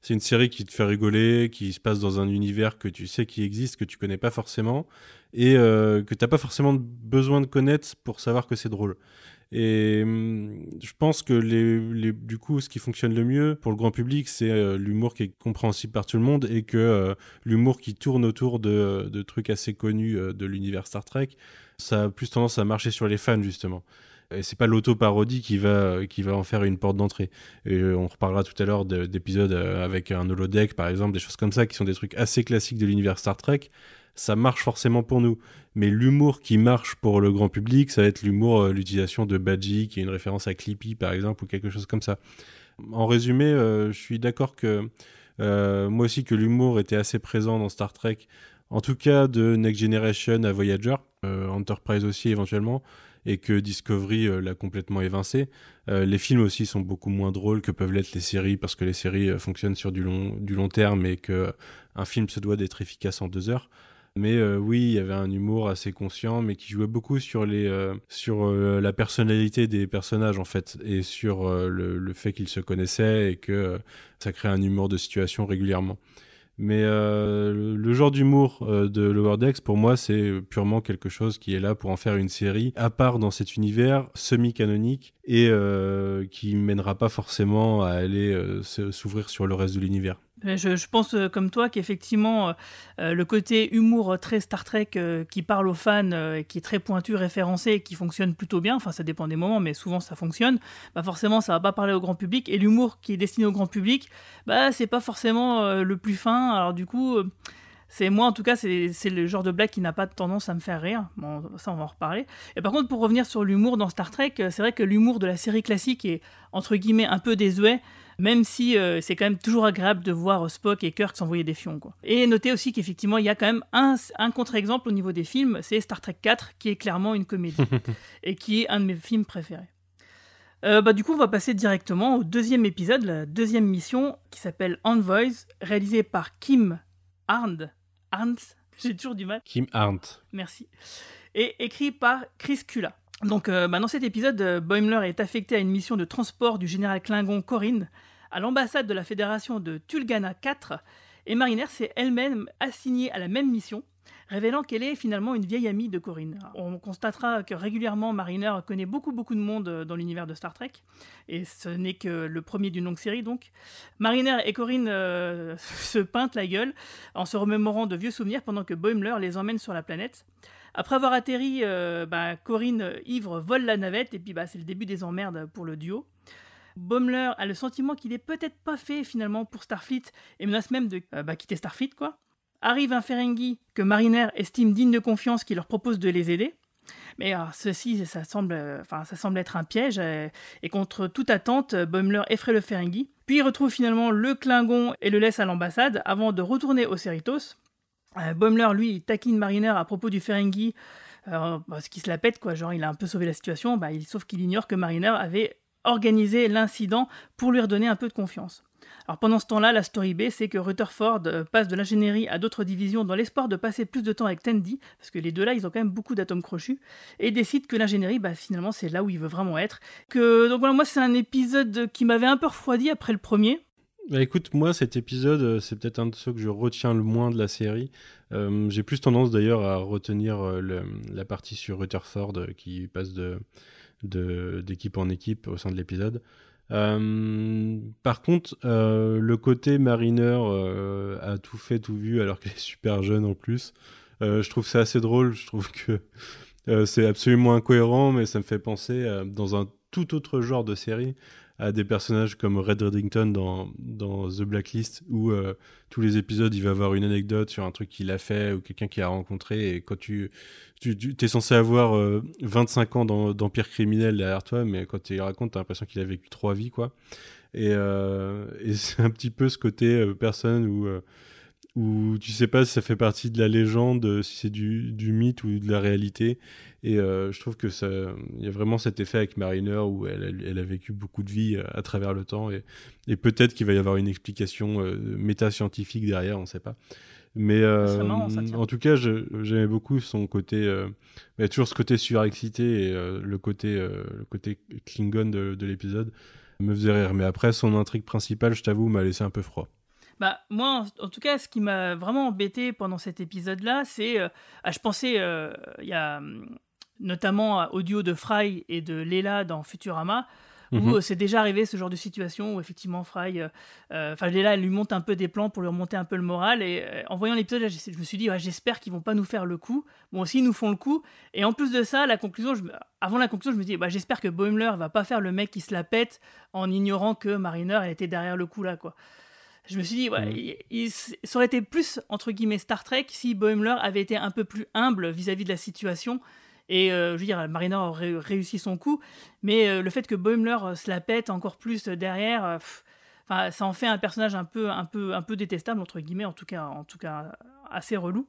c'est une série qui te fait rigoler, qui se passe dans un univers que tu sais qui existe, que tu connais pas forcément, et que tu n'as pas forcément besoin de connaître pour savoir que c'est drôle. Et hum, je pense que les, du coup, ce qui fonctionne le mieux pour le grand public, c'est euh, l'humour qui est compréhensible par tout le monde et que euh, l'humour qui tourne autour de, de trucs assez connus euh, de l'univers Star Trek, ça a plus tendance à marcher sur les fans justement. Et c'est pas l'auto-parodie qui va, qui va en faire une porte d'entrée. Et on reparlera tout à l'heure d'épisodes avec un holodeck, par exemple, des choses comme ça, qui sont des trucs assez classiques de l'univers Star Trek ça marche forcément pour nous. Mais l'humour qui marche pour le grand public, ça va être l'humour, euh, l'utilisation de Badgie, qui est une référence à Clippy par exemple, ou quelque chose comme ça. En résumé, euh, je suis d'accord que euh, moi aussi que l'humour était assez présent dans Star Trek, en tout cas de Next Generation à Voyager, Enterprise aussi éventuellement, et que Discovery l'a complètement évincé. les films aussi sont beaucoup moins drôles que peuvent l'être les séries, parce que les séries fonctionnent sur du long, du long terme et que un film se doit d'être efficace en deux heures. Mais euh, oui, il y avait un humour assez conscient, mais qui jouait beaucoup sur, les, euh, sur euh, la personnalité des personnages, en fait, et sur le, fait qu'ils se connaissaient et que ça crée un humour de situation régulièrement. Mais le genre d'humour de Lower Decks, pour moi, c'est purement quelque chose qui est là pour en faire une série à part dans cet univers semi-canonique et qui mènera pas forcément à aller s'ouvrir sur le reste de l'univers. Je, pense euh, comme toi qu'effectivement, euh, euh, le côté humour très Star Trek qui parle aux fans, qui est très pointu, référencé, qui fonctionne plutôt bien, enfin ça dépend des moments, mais souvent ça fonctionne, bah forcément ça va pas parler au grand public. Et l'humour qui est destiné au grand public, bah c'est pas forcément le plus fin. Alors du coup C'est moi en tout cas, c'est le genre de blague qui n'a pas tendance à me faire rire. Bon, ça on va en reparler. Et par contre, pour revenir sur l'humour dans Star Trek, c'est vrai que l'humour de la série classique est entre guillemets un peu désuet, même si euh, c'est quand même toujours agréable de voir Spock et Kirk s'envoyer des fions. Quoi. Et notez aussi qu'effectivement, il y a quand même un, un contre-exemple au niveau des films, c'est Star Trek 4, qui est clairement une comédie <laughs> et qui est un de mes films préférés. Euh, bah, du coup, on va passer directement au deuxième épisode, la deuxième mission, qui s'appelle Envoys, réalisée par Kim Arndt. Arndt, <laughs> j'ai toujours du mal. Kim Arndt. Merci. Et écrit par Chris Kula. Donc, euh, bah, dans cet épisode, euh, Boimler est affecté à une mission de transport du général Klingon Corinne à l'ambassade de la Fédération de Tulgana 4, et Mariner s'est elle-même assignée à la même mission, révélant qu'elle est finalement une vieille amie de Corinne. On constatera que régulièrement Mariner connaît beaucoup beaucoup de monde euh, dans l'univers de Star Trek, et ce n'est que le premier d'une longue série donc. Mariner et Corinne <laughs> se peintent la gueule en se remémorant de vieux souvenirs pendant que Boimler les emmène sur la planète. Après avoir atterri, euh, bah, Corinne ivre vole la navette et puis bah, c'est le début des emmerdes pour le duo. Boimler a le sentiment qu'il est peut-être pas fait finalement pour Starfleet et menace même de bah, quitter Starfleet quoi. Arrive un Ferengi que Mariner estime digne de confiance qui leur propose de les aider. Mais ah, ceci, ça semble, être un piège, euh, et contre toute attente, Boimler effraie le Ferengi, puis il retrouve finalement le Klingon et le laisse à l'ambassade avant de retourner au Cerritos. Euh, Boimler, lui, taquine Mariner à propos du Ferengi, euh, parce qu'il se la pète, quoi, genre il a un peu sauvé la situation, bah, il, sauf qu'il ignore que Mariner avait organisé l'incident pour lui redonner un peu de confiance. Alors pendant ce temps-là, la story B, c'est que Rutherford euh, passe de l'ingénierie à d'autres divisions dans l'espoir de passer plus de temps avec Tandy, parce que les deux là, ils ont quand même beaucoup d'atomes crochus, et décide que l'ingénierie, bah, finalement, c'est là où il veut vraiment être. Que donc voilà, moi c'est un épisode qui m'avait un peu refroidi après le premier. Bah écoute, moi cet épisode, euh, c'est peut-être un de ceux que je retiens le moins de la série. Euh, j'ai plus tendance d'ailleurs à retenir la partie sur Rutherford qui passe d'équipe en équipe au sein de l'épisode. Euh, par contre, euh, le côté Mariner euh, a tout fait, tout vu, alors qu'elle est super jeune en plus. je trouve ça assez drôle. Je trouve que c'est absolument incohérent, mais ça me fait penser dans un tout autre genre de série à des personnages comme Red Reddington dans, The Blacklist, où euh, tous les épisodes, il va avoir une anecdote sur un truc qu'il a fait ou quelqu'un qu'il a rencontré. Et quand tu, tu, tu es censé avoir 25 euh, ans d'empire criminel derrière toi, mais quand tu racontes, t'as l'impression qu'il a vécu trois vies, quoi. Et, euh, et <laughs> c'est un petit peu ce côté personne où où tu sais pas si ça fait partie de la légende, si c'est du, du mythe ou de la réalité. Et euh, je trouve que ça, il y a vraiment cet effet avec Mariner où elle, elle, a vécu beaucoup de vie euh, à travers le temps et, et peut-être qu'il va y avoir une explication euh, méta-scientifique derrière, on sait pas. Mais euh, en tout cas, j'aimais beaucoup son côté, euh, il y a toujours ce côté surexcité et le côté, le côté Klingon de, de l'épisode me faisait rire. Mais après, son intrigue principale, je t'avoue, m'a laissé un peu froid. Bah, moi, en, tout cas, ce qui m'a vraiment embêté pendant cet épisode-là, c'est. Euh, ah, je pensais. Euh, il y a hum, notamment au duo de Fry et de Leila dans Futurama. Où mhm. c'est déjà arrivé ce genre de situation où effectivement Fry, euh, enfin Leila, elle lui monte un peu des plans pour lui remonter un peu le moral. Et en voyant l'épisode, je me suis dit, j'espère qu'ils vont pas nous faire le coup. Bon, aussi, ils nous font le coup. Et en plus de ça, la conclusion, je, avant la conclusion, je me dis, bah, j'espère que Boimler va pas faire le mec qui se la pète en ignorant que Mariner, elle était derrière le coup là, quoi je me suis dit, ouais, il, ça aurait été plus, entre guillemets, Star Trek si Boimler avait été un peu plus humble vis-à-vis de la situation. Et euh, je veux dire, Mariner aurait réussi son coup, mais euh, le fait que Boimler euh, se la pète encore plus derrière, enfin, ça en fait un personnage un peu, un peu, un peu détestable entre guillemets, en tout cas, en tout cas, assez relou.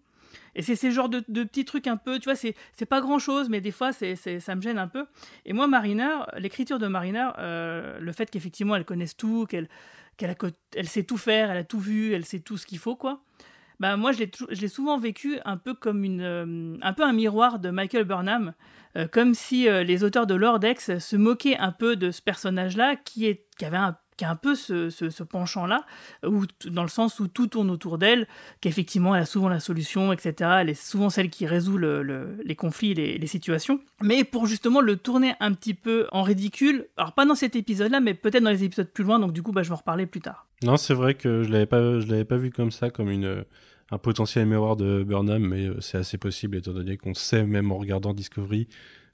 Et c'est ces genres de, petits trucs un peu, tu vois, c'est pas grand chose, mais des fois, c'est ça me gêne un peu. Et moi, Mariner, l'écriture de Mariner, le fait qu'effectivement elle connaisse tout, qu'elle qu'elle elle sait tout faire, elle a tout vu, elle sait tout ce qu'il faut, quoi. Bah, moi, je l'ai souvent vécu un peu comme une, euh, un peu un miroir de Michael Burnham, euh, comme si euh, les auteurs de Lord X se moquaient un peu de ce personnage-là, qui, est, qui avait un qui a un peu ce, ce, penchant-là, dans le sens où tout tourne autour d'elle, qu'effectivement elle a souvent la solution, etc. Elle est souvent celle qui résout le, les conflits, les, les, situations. Mais pour justement le tourner un petit peu en ridicule, alors pas dans cet épisode-là, mais peut-être dans les épisodes plus loin, donc du coup bah, je vais en reparler plus tard. Non, c'est vrai que je l'avais pas, l'avais pas vu comme ça, comme une un potentiel miroir de Burnham, mais euh, c'est assez possible étant donné qu'on sait même en regardant Discovery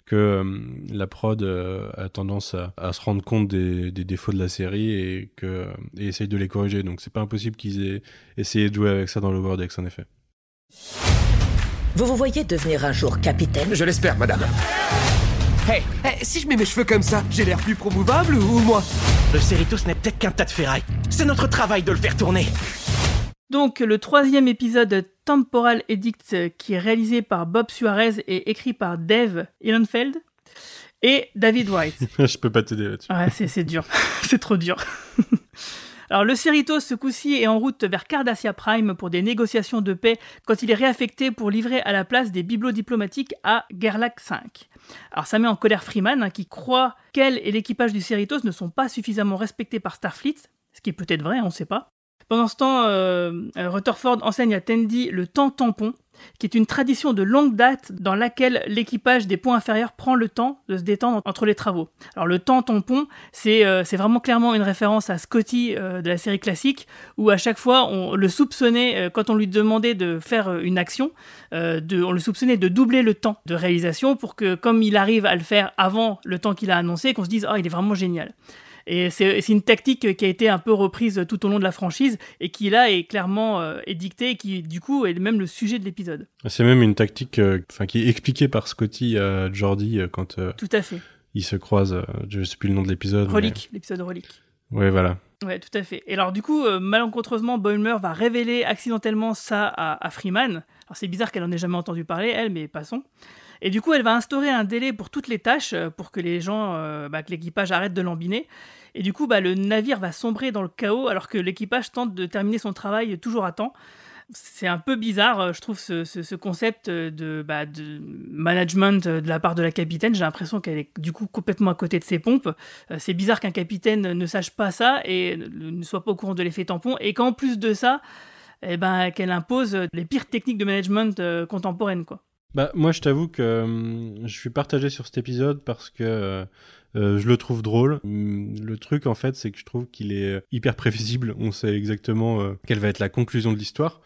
que euh, la prod euh, a tendance à, se rendre compte des, défauts de la série et que et essaye de les corriger. Donc c'est pas impossible qu'ils aient essayé de jouer avec ça dans l'Overdex en effet. Vous vous voyez devenir un jour capitaine? Je l'espère, madame. Hey, si je mets mes cheveux comme ça, j'ai l'air plus promouvable ou moins? Le Cerritos n'est peut-être qu'un tas de ferraille. C'est notre travail de le faire tourner. Donc, le troisième épisode Temporal Edict, qui est réalisé par Bob Suarez et écrit par Dave Ehrenfeld et David White. <laughs> je peux pas t'aider là-dessus. Ouais, c'est dur. <laughs> c'est trop dur. <laughs> Alors le Cerritos, ce coup-ci, est en route vers Cardassia Prime pour des négociations de paix quand il est réaffecté pour livrer à la place des bibelots diplomatiques à Gerlach 5. Alors ça met en colère Freeman, hein, qui croit qu'elle et l'équipage du Cerritos ne sont pas suffisamment respectés par Starfleet, ce qui est peut-être vrai, on ne sait pas. Pendant ce temps, euh, Rutherford enseigne à Tandy le temps tampon, qui est une tradition de longue date dans laquelle l'équipage des ponts inférieurs prend le temps de se détendre entre les travaux. Alors le temps tampon, c'est euh, vraiment clairement une référence à Scotty euh, de la série classique, où à chaque fois on le soupçonnait, euh, quand on lui demandait de faire une action, de, on le soupçonnait de doubler le temps de réalisation pour que comme il arrive à le faire avant le temps qu'il a annoncé, qu'on se dise « Ah, il est vraiment génial ». Et c'est une tactique qui a été un peu reprise tout au long de la franchise et qui là est clairement euh, édictée et qui du coup est même le sujet de l'épisode. C'est même une tactique euh, qui est expliquée par Scotty à Jordi euh, quand tout à fait. ils se croisent. je sais plus le nom de l'épisode. Relique, l'épisode Relique. Ouais, voilà. Ouais, tout à fait. Et alors, du coup, malencontreusement, Boimler va révéler accidentellement ça à, à Freeman. Alors, c'est bizarre qu'elle en ait jamais entendu parler, elle, mais passons. Et du coup, elle va instaurer un délai pour toutes les tâches, euh, pour que les gens, euh, bah, que l'équipage arrête de lambiner. Et du coup, bah, le navire va sombrer dans le chaos alors que l'équipage tente de terminer son travail toujours à temps. C'est un peu bizarre, euh, je trouve, ce, concept de, bah, de, management de la part de la capitaine. J'ai l'impression qu'elle est du coup complètement à côté de ses pompes. C'est bizarre qu'un capitaine ne sache pas ça et ne soit pas au courant de l'effet tampon. Et qu'en plus de ça, eh ben, qu'elle impose les pires techniques de management contemporaines. Quoi. Bah, moi, je t'avoue que hum, je suis partagé sur cet épisode parce que euh, euh, je le trouve drôle. Hum, le truc, en fait, c'est que je trouve qu'il est hyper prévisible. On sait exactement euh, quelle va être la conclusion de l'histoire.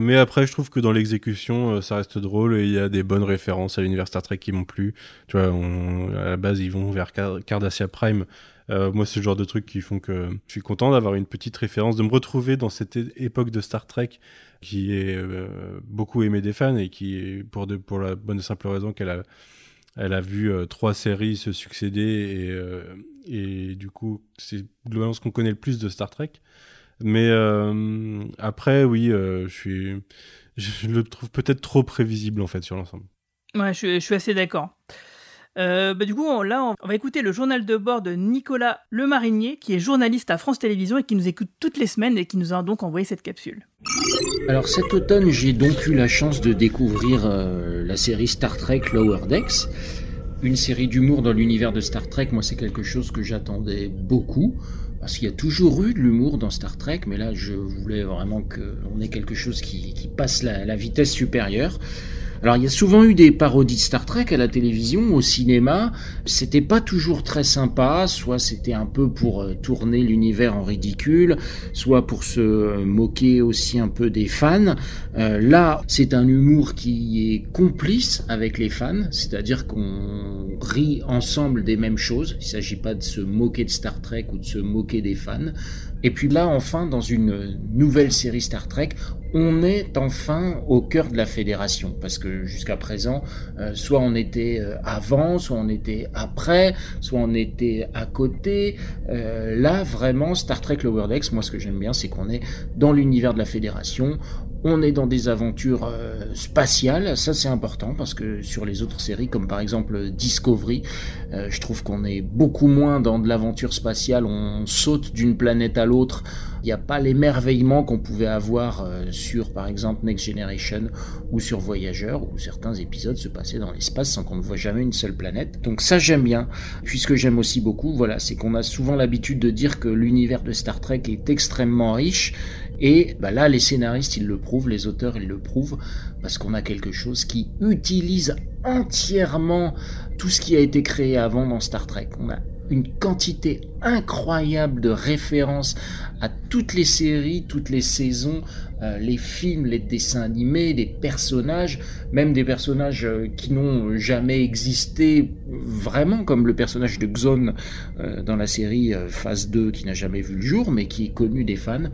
Mais après, je trouve que dans l'exécution, ça reste drôle et il y a des bonnes références à l'univers Star Trek qui m'ont plu. Tu vois, à la base, ils vont vers Cardassia Prime. moi, c'est le genre de trucs qui font que je suis content d'avoir une petite référence, de me retrouver dans cette époque de Star Trek qui est euh, beaucoup aimé des fans et qui est pour, pour la bonne et simple raison qu'elle a, elle a vu euh, trois séries se succéder et, euh, et du coup c'est globalement ce qu'on connaît le plus de Star Trek. Mais après oui, je suis je le trouve peut-être trop prévisible en fait sur l'ensemble. Ouais, je, je suis assez d'accord. Euh, bah, du coup, là, on va écouter le journal de bord de Nicolas Lemarinier, qui est journaliste à France Télévisions et qui nous écoute toutes les semaines et qui nous a donc envoyé cette capsule. Alors cet automne, j'ai donc eu la chance de découvrir euh, la série Star Trek Lower Decks. Une série d'humour dans l'univers de Star Trek, moi c'est quelque chose que j'attendais beaucoup. Parce qu'il y a toujours eu de l'humour dans Star Trek, mais là je voulais vraiment qu'on ait quelque chose qui, passe la vitesse supérieure. Alors il y a souvent eu des parodies de Star Trek à la télévision, au cinéma. C'était pas toujours très sympa, soit c'était un peu pour euh, tourner l'univers en ridicule, soit pour se moquer aussi un peu des fans. Euh, là, c'est un humour qui est complice avec les fans, c'est-à-dire qu'on rit ensemble des mêmes choses. Il s'agit pas de se moquer de Star Trek ou de se moquer des fans. Et puis là, enfin, dans une nouvelle série Star Trek, on est enfin au cœur de la fédération, parce que jusqu'à présent, euh, soit on était euh, avant, soit on était après, soit on était à côté. Euh, là, vraiment, Star Trek Lower Decks, moi ce que j'aime bien, c'est qu'on est dans l'univers de la fédération, on est dans des aventures euh, spatiales, ça c'est important parce que sur les autres séries comme par exemple Discovery, euh, je trouve qu'on est beaucoup moins dans de l'aventure spatiale, on saute d'une planète à l'autre, il n'y a pas l'émerveillement qu'on pouvait avoir euh, sur par exemple Next Generation ou sur Voyager où certains épisodes se passaient dans l'espace sans qu'on ne voit jamais une seule planète. Donc ça j'aime bien, puisque j'aime aussi beaucoup, voilà, c'est qu'on a souvent l'habitude de dire que l'univers de Star Trek est extrêmement riche et bah là, les scénaristes, ils le prouvent, les auteurs, ils le prouvent, parce qu'on a quelque chose qui utilise entièrement tout ce qui a été créé avant dans Star Trek. On a une quantité incroyable de références à toutes les séries, toutes les saisons, euh, les films, les dessins animés, les personnages, même des personnages euh, qui n'ont jamais existé vraiment, comme le personnage de Xon euh, dans la série Phase 2 qui n'a jamais vu le jour, mais qui est connu des fans.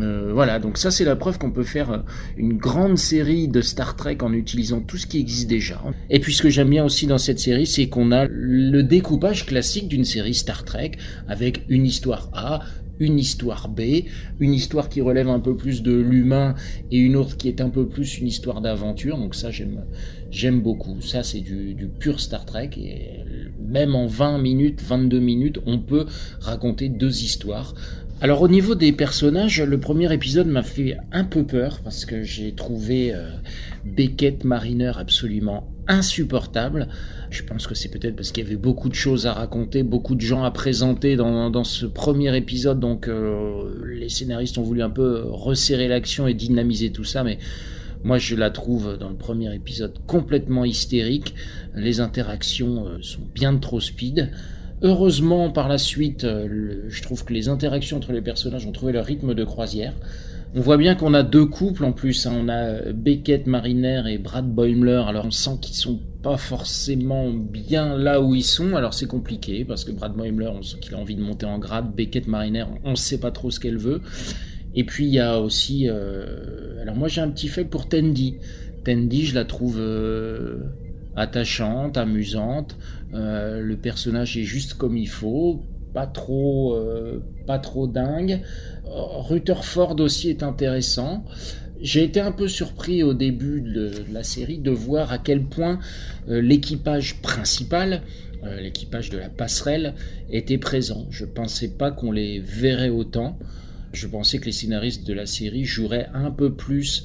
Euh, voilà, donc ça c'est la preuve qu'on peut faire euh, une grande série de Star Trek en utilisant tout ce qui existe déjà. Et puis ce que j'aime bien aussi dans cette série, c'est qu'on a le découpage classique d'une série Star Trek avec une histoire A, une histoire B, une histoire qui relève un peu plus de l'humain et une autre qui est un peu plus une histoire d'aventure. Donc ça j'aime j'aime beaucoup. Ça c'est du, du pur Star Trek et même en 20 minutes, 22 minutes, on peut raconter deux histoires alors au niveau des personnages, le premier épisode m'a fait un peu peur parce que j'ai trouvé euh, Beckett Mariner absolument insupportable. Je pense que c'est peut-être parce qu'il y avait beaucoup de choses à raconter, beaucoup de gens à présenter dans, dans ce premier épisode, donc euh, les scénaristes ont voulu un peu resserrer l'action et dynamiser tout ça, mais moi je la trouve dans le premier épisode complètement hystérique. Les interactions euh, sont bien trop speed. Heureusement, par la suite, euh, je trouve que les interactions entre les personnages ont trouvé leur rythme de croisière. On voit bien qu'on a deux couples en plus. Hein. On a Beckett Mariner et Brad Boimler. Alors on sent qu'ils sont pas forcément bien là où ils sont. Alors c'est compliqué parce que Brad Boimler, on sent qu'il a envie de monter en grade. Beckett Mariner, on ne sait pas trop ce qu'elle veut. Et puis il y a aussi. Euh, alors moi j'ai un petit fait pour Tandy. Tandy, je la trouve euh, attachante, amusante. Euh, le personnage est juste comme il faut, pas trop, euh, pas trop dingue. Rutherford aussi est intéressant. J'ai été un peu surpris au début de, la série de voir à quel point euh, l'équipage principal, l'équipage de la passerelle, était présent. Je pensais pas qu'on les verrait autant. Je pensais que les scénaristes de la série joueraient un peu plus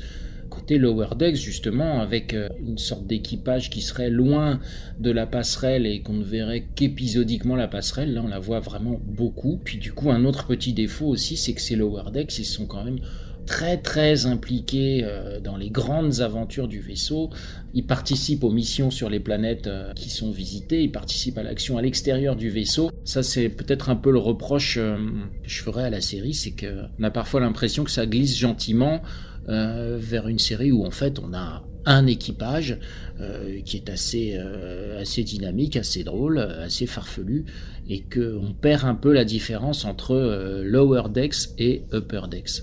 côté Lower Decks, justement, avec euh, une sorte d'équipage qui serait loin de la passerelle et qu'on ne verrait qu'épisodiquement la passerelle. Là, on la voit vraiment beaucoup. Puis du coup, un autre petit défaut aussi, c'est que ces Lower Decks, ils sont quand même très très impliqués euh, dans les grandes aventures du vaisseau. Ils participent aux missions sur les planètes euh, qui sont visitées, ils participent à l'action à l'extérieur du vaisseau. Ça c'est peut-être un peu le reproche que je ferais à la série, c'est qu'on a parfois l'impression que ça glisse gentiment euh, vers une série où en fait on a un équipage euh, qui est assez, euh, assez dynamique, assez drôle, assez farfelu, et qu'on perd un peu la différence entre Lower Decks et Upper Decks.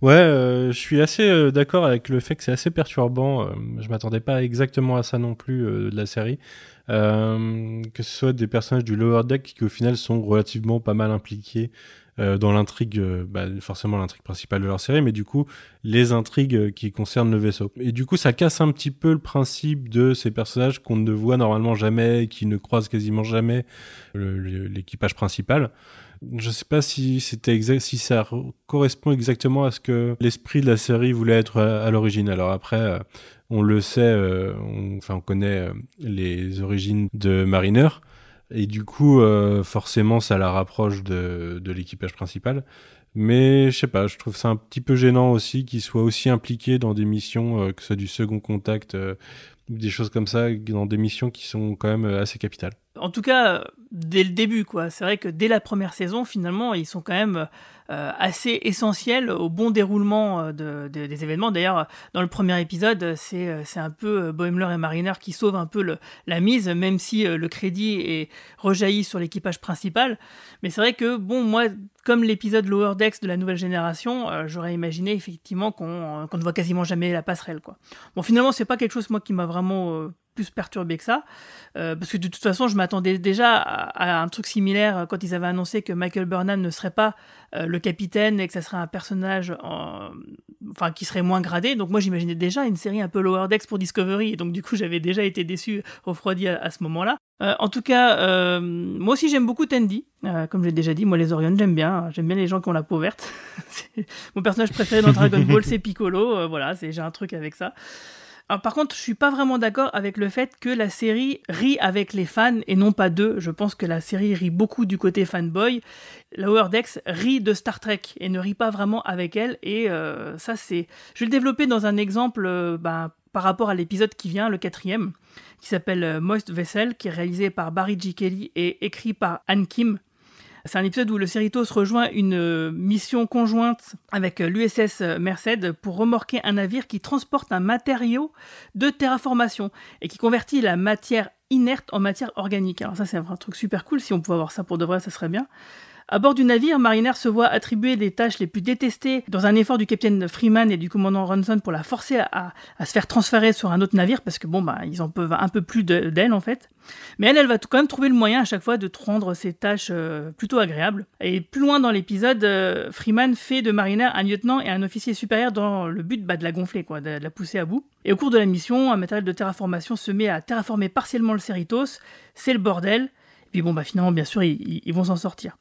Ouais, je suis assez d'accord avec le fait que c'est assez perturbant. je m'attendais pas exactement à ça non plus de la série. que ce soit des personnages du Lower Deck qui au final sont relativement pas mal impliqués euh, dans l'intrigue, euh, bah, forcément l'intrigue principale de leur série, mais du coup les intrigues euh, qui concernent le vaisseau. Et du coup, ça casse un petit peu le principe de ces personnages qu'on ne voit normalement jamais, qui ne croisent quasiment jamais l'équipage principal. Je sais pas si si ça correspond exactement à ce que l'esprit de la série voulait être à, l'origine. Alors après, on le sait, enfin on connaît les origines de Mariner. Et du coup, euh, forcément, ça la rapproche de, de l'équipage principal. Mais je sais pas, je trouve ça un petit peu gênant aussi qu'il soit aussi impliqué dans des missions, euh, que ce soit du second contact, euh, des choses comme ça, dans des missions qui sont quand même assez capitales. En tout cas, dès le début, quoi. C'est vrai que dès la première saison, finalement, ils sont quand même assez essentiels au bon déroulement euh, des événements. D'ailleurs, dans le premier épisode, c'est euh, un peu Boimler et Mariner qui sauvent un peu la mise, même si le crédit est rejailli sur l'équipage principal. Mais c'est vrai que, bon, moi, comme l'épisode Lower Decks de la nouvelle génération, j'aurais imaginé effectivement qu'on ne voit quasiment jamais la passerelle, quoi. Bon, finalement, c'est pas quelque chose, moi, qui m'a vraiment plus perturbé que ça, euh, parce que de toute façon, je m'attendais déjà à, un truc similaire quand ils avaient annoncé que Michael Burnham ne serait pas euh, le capitaine et que ça serait un personnage, enfin, qui serait moins gradé. Donc moi, j'imaginais déjà une série un peu Lower Decks pour Discovery, et donc du coup, j'avais déjà été déçu, refroidi à, ce moment-là. Euh, en tout cas, moi aussi, j'aime beaucoup Tandy. comme j'ai déjà dit, moi, les Orion, j'aime bien. J'aime bien les gens qui ont la peau verte. <laughs> Mon personnage préféré dans Dragon Ball, c'est Piccolo. voilà, j'ai un truc avec ça par contre, je suis pas vraiment d'accord avec le fait que la série rit avec les fans et non pas d'eux. Je pense que la série rit beaucoup du côté fanboy. Lower Decks rit de Star Trek et ne rit pas vraiment avec elle. Et euh, ça, c'est. Je vais le développer dans un exemple euh, ben, par rapport à l'épisode qui vient, le quatrième, qui s'appelle euh, Moist Vessel, qui est réalisé par Barry G. Kelly et écrit par Anne Kim. C'est un épisode où le Cerritos rejoint une euh, mission conjointe avec euh, l'USS euh, Merced pour remorquer un navire qui transporte un matériau de terraformation et qui convertit la matière inerte en matière organique. Alors ça c'est un truc super cool, si on pouvait avoir ça pour de vrai, ça serait bien. À bord du navire, Mariner se voit attribuer des tâches les plus détestées dans un effort du capitaine Freeman et du commandant Ronson pour la forcer à, se faire transférer sur un autre navire parce que bon, bah, ils en peuvent un peu plus d'elle en fait. Mais elle, elle va quand même trouver le moyen à chaque fois de rendre ses tâches euh, plutôt agréables. Et plus loin dans l'épisode, euh, Freeman fait de Mariner un lieutenant et un officier supérieur dans le but bah, de la gonfler, quoi, de, la pousser à bout. Et au cours de la mission, un matériel de terraformation se met à terraformer partiellement le Cerritos. C'est le bordel. Et puis bon, bah finalement, bien sûr, ils vont s'en sortir.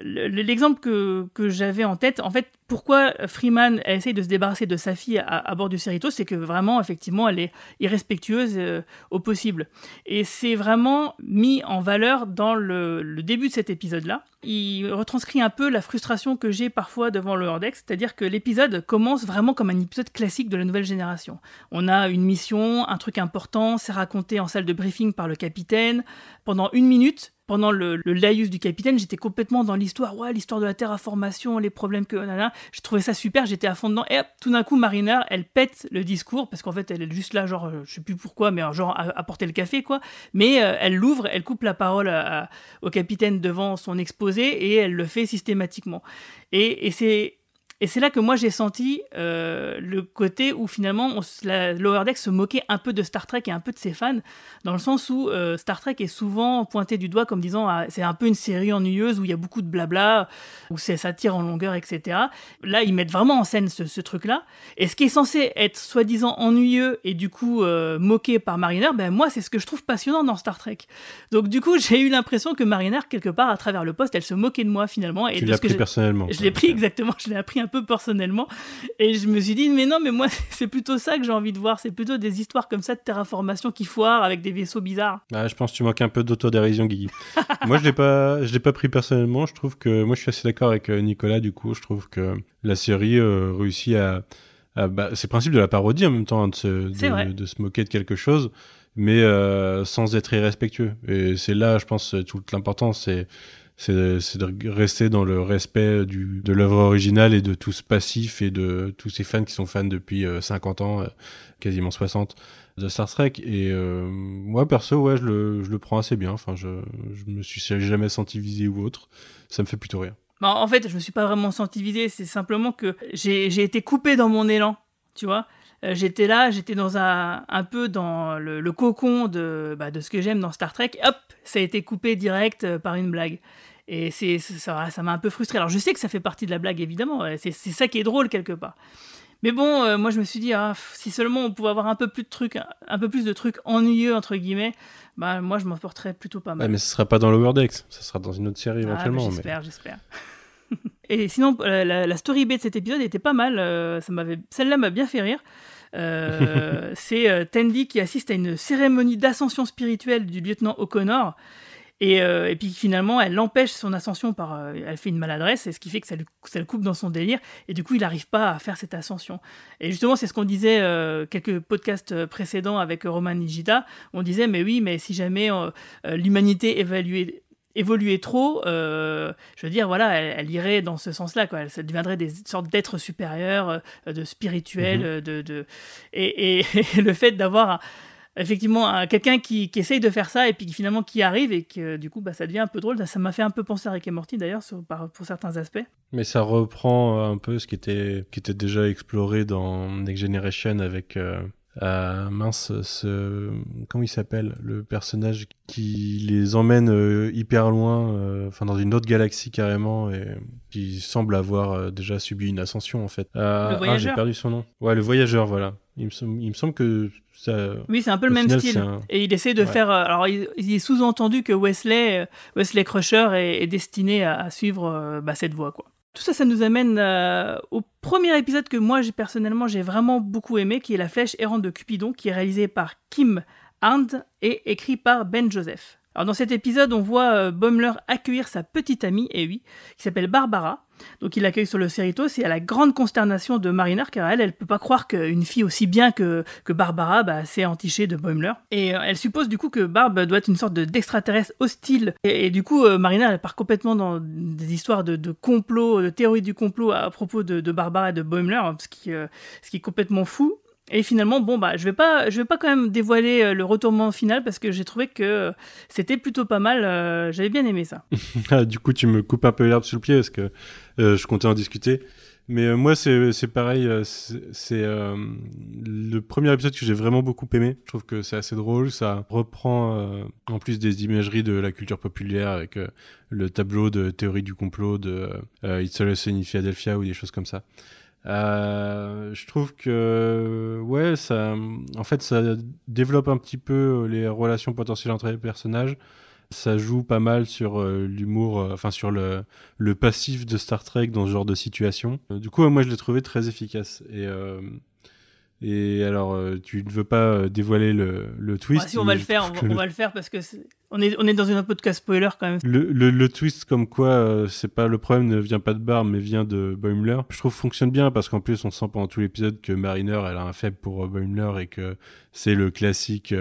L'exemple que, que j'avais en tête, en fait, pourquoi Freeman essaye de se débarrasser de sa fille à, bord du Cerritos, c'est que vraiment, effectivement, elle est irrespectueuse euh, au possible. Et c'est vraiment mis en valeur dans le, le début de cet épisode-là. Il retranscrit un peu la frustration que j'ai parfois devant le Hordex, c'est-à-dire que l'épisode commence vraiment comme un épisode classique de la nouvelle génération. On a une mission, un truc important, c'est raconté en salle de briefing par le capitaine. Pendant une minute, pendant le, le laïus du capitaine, j'étais complètement dans l'histoire, ouais, l'histoire de la terraformation, les problèmes que, nana, je trouvais ça super, j'étais à fond dedans, et tout d'un coup, Mariner, elle pète le discours, parce qu'en fait, elle est juste là, genre, je sais plus pourquoi, mais genre, à, porter le café, quoi, mais euh, elle l'ouvre, elle coupe la parole au capitaine devant son exposé, et elle le fait systématiquement. Et c'est et c'est là que moi j'ai senti euh, le côté où finalement on, la Lower Deck se moquait un peu de Star Trek et un peu de ses fans, dans le sens où euh, Star Trek est souvent pointé du doigt comme disant ah, c'est un peu une série ennuyeuse où il y a beaucoup de blabla, où ça tire en longueur, etc. Là ils mettent vraiment en scène ce, truc-là. Et ce qui est censé être soi-disant ennuyeux et du coup euh, moqué par Mariner, ben moi c'est ce que je trouve passionnant dans Star Trek. Donc du coup <laughs> j'ai eu l'impression que Mariner quelque part à travers le poste elle se moquait de moi finalement. Et tu l'as pris personnellement. Je l'ai pris exactement, je l'ai appris un peu personnellement. Et je me suis dit, mais non, mais moi, <laughs> c'est plutôt ça que j'ai envie de voir. C'est plutôt des histoires comme ça de terraformation qui foirent avec des vaisseaux bizarres. Ah, je pense que tu manques un peu d'autodérision, Guigui. <laughs> moi, je l'ai pas, je l'ai pas pris personnellement. Je trouve que, moi, je suis assez d'accord avec euh, Nicolas, du coup. Je trouve que la série euh, réussit à, bah, c'est le principe de la parodie en même temps, hein, de, se, de, se moquer de quelque chose mais euh, sans être irrespectueux. Et c'est là, je pense, toute l'importance, c'est c'est de rester dans le respect du, de l'œuvre originale et de tout ce passif et de tous ces fans qui sont fans depuis 50 euh, ans, euh, quasiment 60 de Star Trek. Et euh, moi, perso, ouais, je le, je le prends assez bien. Enfin, je, je me suis jamais senti visé ou autre. Ça me fait plutôt rien. Bah, en fait, je me suis pas vraiment senti visé. C'est simplement que j'ai été coupé dans mon élan, tu vois j'étais là, j'étais dans un, un peu dans le, le cocon de, bah, de ce que j'aime dans Star Trek. Hop, ça a été coupé direct par une blague. Et c'est ça m'a un peu frustré. Alors je sais que ça fait partie de la blague, évidemment. C'est ça qui est drôle quelque part. Mais bon, euh, moi je me suis dit, ah, si seulement on pouvait avoir un peu plus de trucs, un peu plus de trucs ennuyeux entre guillemets, bah moi je m'en porterais plutôt pas mal. mais ce sera pas dans Lower Decks, ça sera dans une autre série ah, éventuellement. j'espère, j'espère. <laughs> Et sinon, euh, la, story B de cet épisode était pas mal. Euh, ça m'avait, celle-là m'a bien fait rire. <laughs> c'est Tandy qui assiste à une cérémonie d'ascension spirituelle du lieutenant O'Connor. Euh, et, puis finalement, elle l'empêche son ascension par. Euh, elle fait une maladresse, et ce qui fait que ça, le coupe dans son délire, et du coup, il n'arrive pas à faire cette ascension. Et justement, c'est ce qu'on disait euh, quelques podcasts précédents avec Roman Nijita. On disait, mais oui, mais si jamais l'humanité évaluait évoluait trop, je veux dire, voilà, elle, irait dans ce sens-là, quoi. Elle, deviendrait des sortes d'êtres supérieurs, de spirituels, mm-hmm. de, et, et, <laughs> le fait d'avoir effectivement quelqu'un qui, qui, essaye de faire ça et puis finalement qui arrive et que du coup bah, ça devient un peu drôle. Ça m'a fait un peu penser à Rick et Morty d'ailleurs pour certains aspects. Mais ça reprend euh, un peu ce qui était, qui était déjà exploré dans Next Generation avec euh, euh, mince, ce, comment il s'appelle Le personnage qui les emmène euh, hyper loin, euh, enfin dans une autre galaxie carrément, et qui semble avoir déjà subi une ascension en fait. le ah, j'ai perdu son nom. Ouais, le voyageur, voilà. Il me, il me semble que ça. Oui, c'est un peu le même style. Et il essaie de faire. alors, il, est sous-entendu que Wesley, Wesley Crusher est, destiné à, suivre bah, cette voie, quoi. Tout ça, ça nous amène euh, au premier épisode que moi, personnellement, j'ai vraiment beaucoup aimé, qui est La Flèche errante de Cupidon, qui est réalisé par Kim Hand et écrit par Ben Joseph. Alors dans cet épisode, on voit euh, accueillir sa petite amie, et oui, qui s'appelle Barbara. Donc il l'accueille sur le Cerritos et à la grande consternation de Mariner, car elle, elle peut pas croire qu'une fille aussi bien que, que Barbara bah, s'est entichée de Baumler. Et euh, elle suppose du coup que Barb doit être une sorte d'extraterrestre hostile. Et, du coup, euh, Mariner, elle part complètement dans des histoires de, complot, de théorie du complot à, propos de, Barbara et de Baumler, ce qui, ce qui est complètement fou. Et finalement, bon, bah, je vais pas, je vais pas quand même dévoiler euh, le retournement final parce que j'ai trouvé que euh, c'était plutôt pas mal. euh, J'avais bien aimé ça. <laughs> Ah, du coup, tu me coupes un peu l'herbe sous le pied parce que euh, je comptais en discuter. Mais euh, moi, c'est pareil. euh, c'est euh, le premier épisode que j'ai vraiment beaucoup aimé. Je trouve que c'est assez drôle. Ça reprend euh, en plus des imageries de la culture populaire avec euh, le tableau de théorie du complot de euh, It's Sunny in Philadelphia ou des choses comme ça. Euh, je trouve que ouais, ça, en fait, ça développe un petit peu les relations potentielles entre les personnages. Ça joue pas mal sur euh, l'humour, euh, enfin sur le, le passif de Star Trek dans ce genre de situation. Euh, du coup, moi, je l'ai trouvé très efficace. Et et alors, tu ne veux pas dévoiler le, le twist Ouais, si on va le faire, on va, le- va le faire parce que c'est- on est, on est dans une podcast spoiler quand même. le, le, twist comme quoi c'est pas le problème ne vient pas de Barr mais vient de Boimler je trouve fonctionne bien parce qu'en plus on sent pendant tout l'épisode que Mariner elle a un faible pour Boimler et que c'est le classique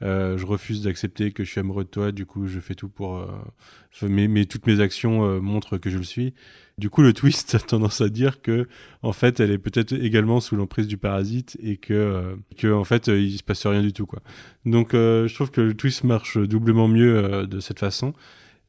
je refuse d'accepter que je suis amoureux de toi. Du coup je fais tout pour euh, mais, mais toutes mes actions euh, montrent que je le suis. Du coup le twist <laughs> a tendance à dire que en fait elle est peut-être également sous l'emprise du parasite et que euh, que en fait euh, il se passe rien du tout quoi. Donc euh, je trouve que le twist marche doublement mieux euh, de cette façon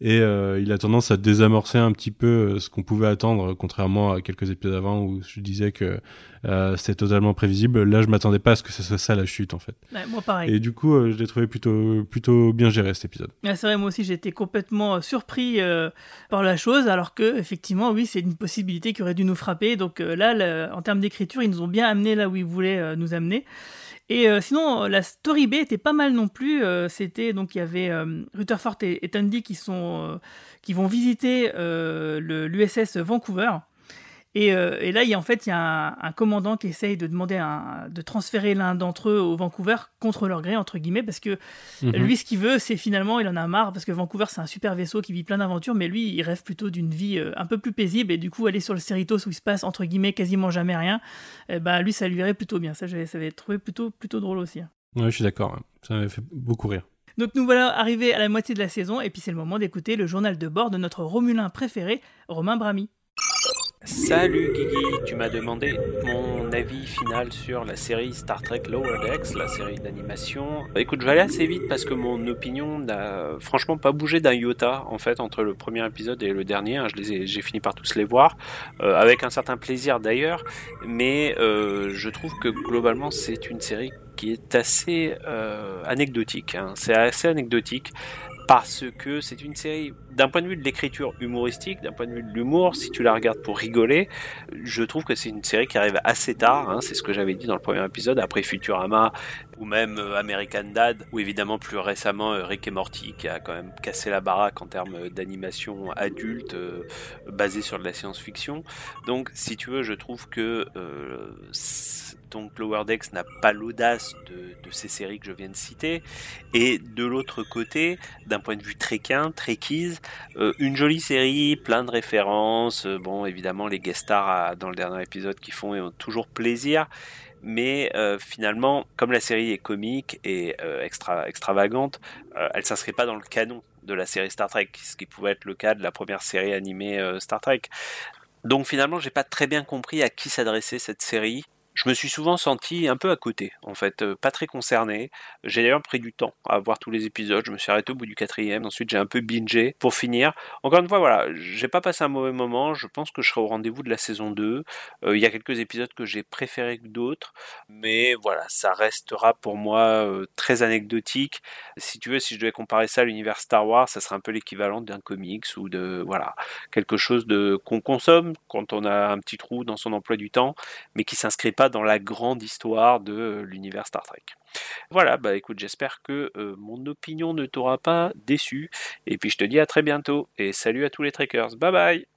et euh, il a tendance à désamorcer un petit peu euh, ce qu'on pouvait attendre, contrairement à quelques épisodes avant où je disais que euh, c'était totalement prévisible. Là, je m'attendais pas à ce que ce soit ça la chute, en fait. Ouais, moi, pareil. Et du coup, euh, je l'ai trouvé plutôt, plutôt bien géré cet épisode. Ah, c'est vrai, moi aussi j'ai été complètement euh, surpris euh, par la chose, alors que effectivement, oui, c'est une possibilité qui aurait dû nous frapper. Donc euh, là, le- en termes d'écriture, ils nous ont bien amené là où ils voulaient euh, nous amener. Et euh, sinon, la story B était pas mal non plus. euh, C'était donc il y avait euh, Rutherford et, et Tandy qui sont euh, qui vont visiter euh, l'USS Vancouver. Et, euh, et là, il y a, en fait, il y a un, un commandant qui essaye de demander un- de transférer l'un d'entre eux au Vancouver contre leur gré, entre guillemets, parce que Mhm. lui, ce qu'il veut, c'est finalement, il en a marre, parce que Vancouver, c'est un super vaisseau qui vit plein d'aventures, mais lui, il rêve plutôt d'une vie euh, un peu plus paisible, et du coup, aller sur le Cerritos où il se passe, entre guillemets, quasiment jamais rien, eh ben, lui, ça lui irait plutôt bien. Ça, avait trouvé plutôt, plutôt drôle aussi. hein. Ouais, je suis d'accord. Ça m'avait fait beaucoup rire. Donc nous voilà arrivés à la moitié de la saison, et puis c'est le moment d'écouter le journal de bord de notre Romulin préféré, Romain Brami. Salut Guigui, tu m'as demandé mon avis final sur la série Star Trek Lower Decks, la série d'animation. Écoute, je vais aller assez vite parce que mon opinion n'a franchement pas bougé d'un iota en fait entre le premier épisode et le dernier. hein. J'ai fini par tous les voir, euh, avec un certain plaisir d'ailleurs, mais euh, je trouve que globalement c'est une série qui est assez euh, anecdotique. hein. C'est assez anecdotique parce que c'est une série, d'un point de vue de l'écriture humoristique, d'un point de vue de l'humour, si tu la regardes pour rigoler, je trouve que c'est une série qui arrive assez tard, hein, c'est ce que j'avais dit dans le premier épisode, après Futurama, ou même euh, American Dad, ou évidemment plus récemment euh, Rick et Morty, qui a quand même cassé la baraque en termes d'animation adulte, euh, basée sur de la science-fiction. Donc si tu veux, je trouve que... euh, donc Lower Decks n'a pas l'audace de, ces séries que je viens de citer. Et de l'autre côté, d'un point de vue trekkin, trekkies, euh, une jolie série, plein de références. bon, évidemment, les guest stars dans le dernier épisode qui font euh, toujours plaisir. Mais euh, finalement, comme la série est comique et euh, extra, extravagante, euh, elle s'inscrit pas dans le canon de la série Star Trek, ce qui pouvait être le cas de la première série animée Star Trek. Donc finalement, j'ai pas très bien compris à qui s'adressait cette série. Je me suis souvent senti un peu à côté, en fait, euh, pas très concerné. J'ai d'ailleurs pris du temps à voir tous les épisodes. Je me suis arrêté au bout du quatrième. Ensuite, j'ai un peu bingé pour finir. Encore une fois, voilà, j'ai pas passé un mauvais moment. Je pense que je serai au rendez-vous de la saison 2. Euh, Il y a quelques épisodes que j'ai préférés que d'autres, mais voilà, ça restera pour moi euh, très anecdotique. Si tu veux, si je devais comparer ça à l'univers Star Wars, ça serait un peu l'équivalent d'un comics ou de voilà quelque chose de qu'on consomme quand on a un petit trou dans son emploi du temps, mais qui s'inscrit pas dans la grande histoire de euh, l'univers Star Trek. Voilà, bah écoute, j'espère que euh, mon opinion ne t'aura pas déçu. Et puis je te dis à très bientôt. Et salut à tous les trekkers. Bye bye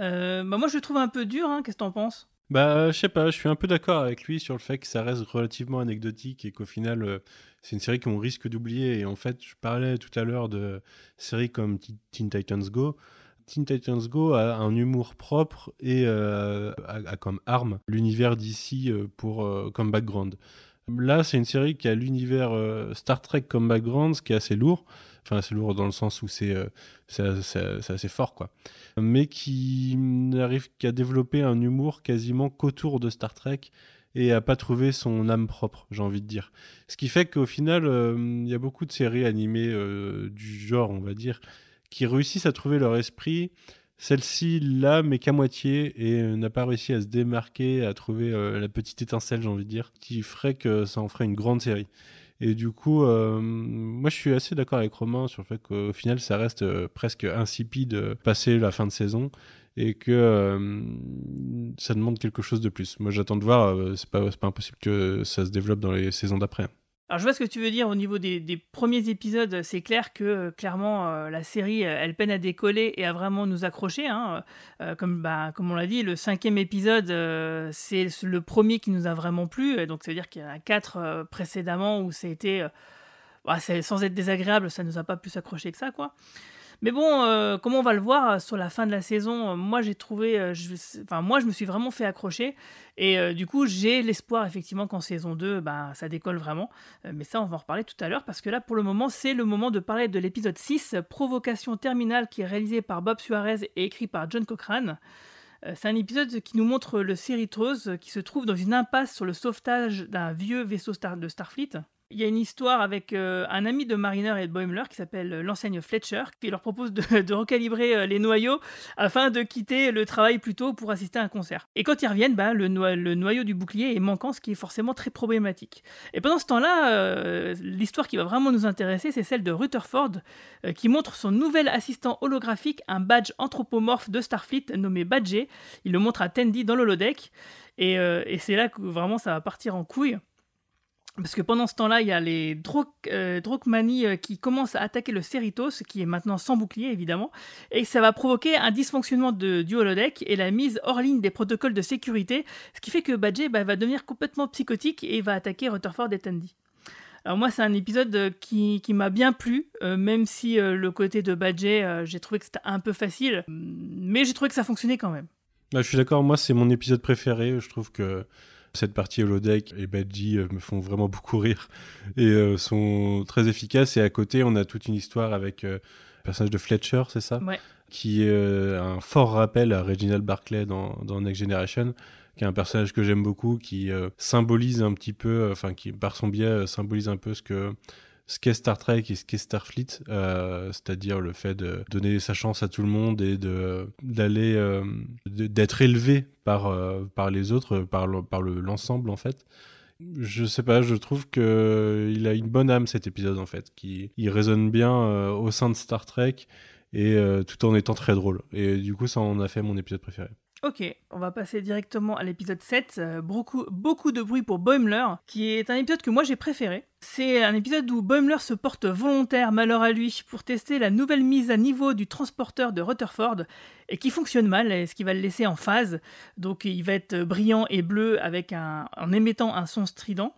Euh, bah moi, je le trouve un peu dur, hein, qu'est-ce que t'en penses? Bah, je sais pas, je suis un peu d'accord avec lui sur le fait que ça reste relativement anecdotique et qu'au final, euh, c'est une série qu'on risque d'oublier. Et en fait, je parlais tout à l'heure de séries comme Teen Titans Go. Teen Titans Go a un humour propre et euh, a, comme arme l'univers d'ici euh, pour euh, comme background. Là, c'est une série qui a l'univers Star Trek comme background, ce qui est assez lourd. Enfin, assez lourd dans le sens où c'est assez fort, quoi. Mais qui n'arrive qu'à développer un humour quasiment qu'autour de Star Trek et a pas trouvé son âme propre, j'ai envie de dire. Ce qui fait qu'au final, il y a beaucoup de séries animées du genre, on va dire, qui réussissent à trouver leur esprit. Celle-ci là, mais qu'à moitié, et n'a pas réussi à se démarquer, à trouver la petite étincelle, j'ai envie de dire, qui ferait que ça en ferait une grande série. Et du coup, euh, moi je suis assez d'accord avec Romain sur le fait qu'au final ça reste euh, presque insipide passer la fin de saison et que euh, ça demande quelque chose de plus. Moi j'attends de voir, c'est pas, pas impossible que ça se développe dans les saisons d'après. Alors je vois ce que tu veux dire au niveau des, premiers épisodes. C'est clair que euh, clairement euh, la série euh, elle peine à décoller et à vraiment nous accrocher. Hein. comme, bah, comme on l'a dit, le cinquième épisode c'est le premier qui nous a vraiment plu. donc ça veut dire qu'il y en a quatre précédemment où été, bah, sans être désagréable, ça nous a pas plus accroché que ça quoi. Mais bon, euh, comme on va le voir euh, sur la fin de la saison, euh, moi j'ai trouvé, enfin moi je me suis vraiment fait accrocher et du coup j'ai l'espoir effectivement qu'en saison 2, bah, ça décolle vraiment. mais ça on va en reparler tout à l'heure parce que là pour le moment c'est le moment de parler de l'épisode 6, Provocation terminale, qui est réalisé par Bob Suarez et écrit par John Cochrane. C'est un épisode qui nous montre le Cerritos qui se trouve dans une impasse sur le sauvetage d'un vieux vaisseau de Starfleet il y a une histoire avec euh, un ami de Mariner et de Boimler qui s'appelle euh, l'enseigne Fletcher, qui leur propose de, <laughs> recalibrer euh, les noyaux afin de quitter le travail plus tôt pour assister à un concert. Et quand ils reviennent, bah, le, noyau du bouclier est manquant, ce qui est forcément très problématique. Et pendant ce temps-là, l'histoire qui va vraiment nous intéresser, c'est celle de Rutherford, qui montre son nouvel assistant holographique, un badge anthropomorphe de Starfleet nommé Badger. Il le montre à Tandy dans l'holodeck. Et, et c'est là que vraiment ça va partir en couille. Parce que pendant ce temps-là, il y a les euh, Drokmani euh, qui commencent à attaquer le Cerritos, qui est maintenant sans bouclier évidemment, et ça va provoquer un dysfonctionnement de, du holodeck et la mise hors ligne des protocoles de sécurité, ce qui fait que Badger bah, va devenir complètement psychotique et va attaquer Rutherford et Tandy. Alors moi, c'est un épisode euh, qui, qui m'a bien plu, même si le côté de Badger, j'ai trouvé que c'était un peu facile, mais j'ai trouvé que ça fonctionnait quand même. Bah, je suis d'accord, moi c'est mon épisode préféré, je trouve que cette partie holodeck et Badgie euh, me font vraiment beaucoup rire et euh, sont très efficaces. Et à côté, on a toute une histoire avec euh, le personnage de Fletcher, c'est ça? Qui est un fort rappel à Reginald Barclay dans, dans Next Generation qui est un personnage que j'aime beaucoup, qui symbolise un petit peu, enfin qui par son biais symbolise un peu ce que ce qu'est Star Trek et ce qu'est Starfleet, euh, c'est-à-dire le fait de donner sa chance à tout le monde et d'aller euh, d'être élevé par euh, par les autres, par le, l'ensemble en fait. Je sais pas, je trouve que il a une bonne âme cet épisode en fait, qui il résonne bien au sein de Star Trek et tout en étant très drôle. Et du coup, ça en a fait mon épisode préféré. Ok, on va passer directement à l'épisode 7. Euh, beaucoup, de bruit pour Boimler, qui est un épisode que moi j'ai préféré. C'est un épisode où Boimler se porte volontaire, malheur à lui, pour tester la nouvelle mise à niveau du transporteur de Rutherford, et qui fonctionne mal, ce qui va le laisser en phase. Donc il va être brillant et bleu avec un, en émettant un son strident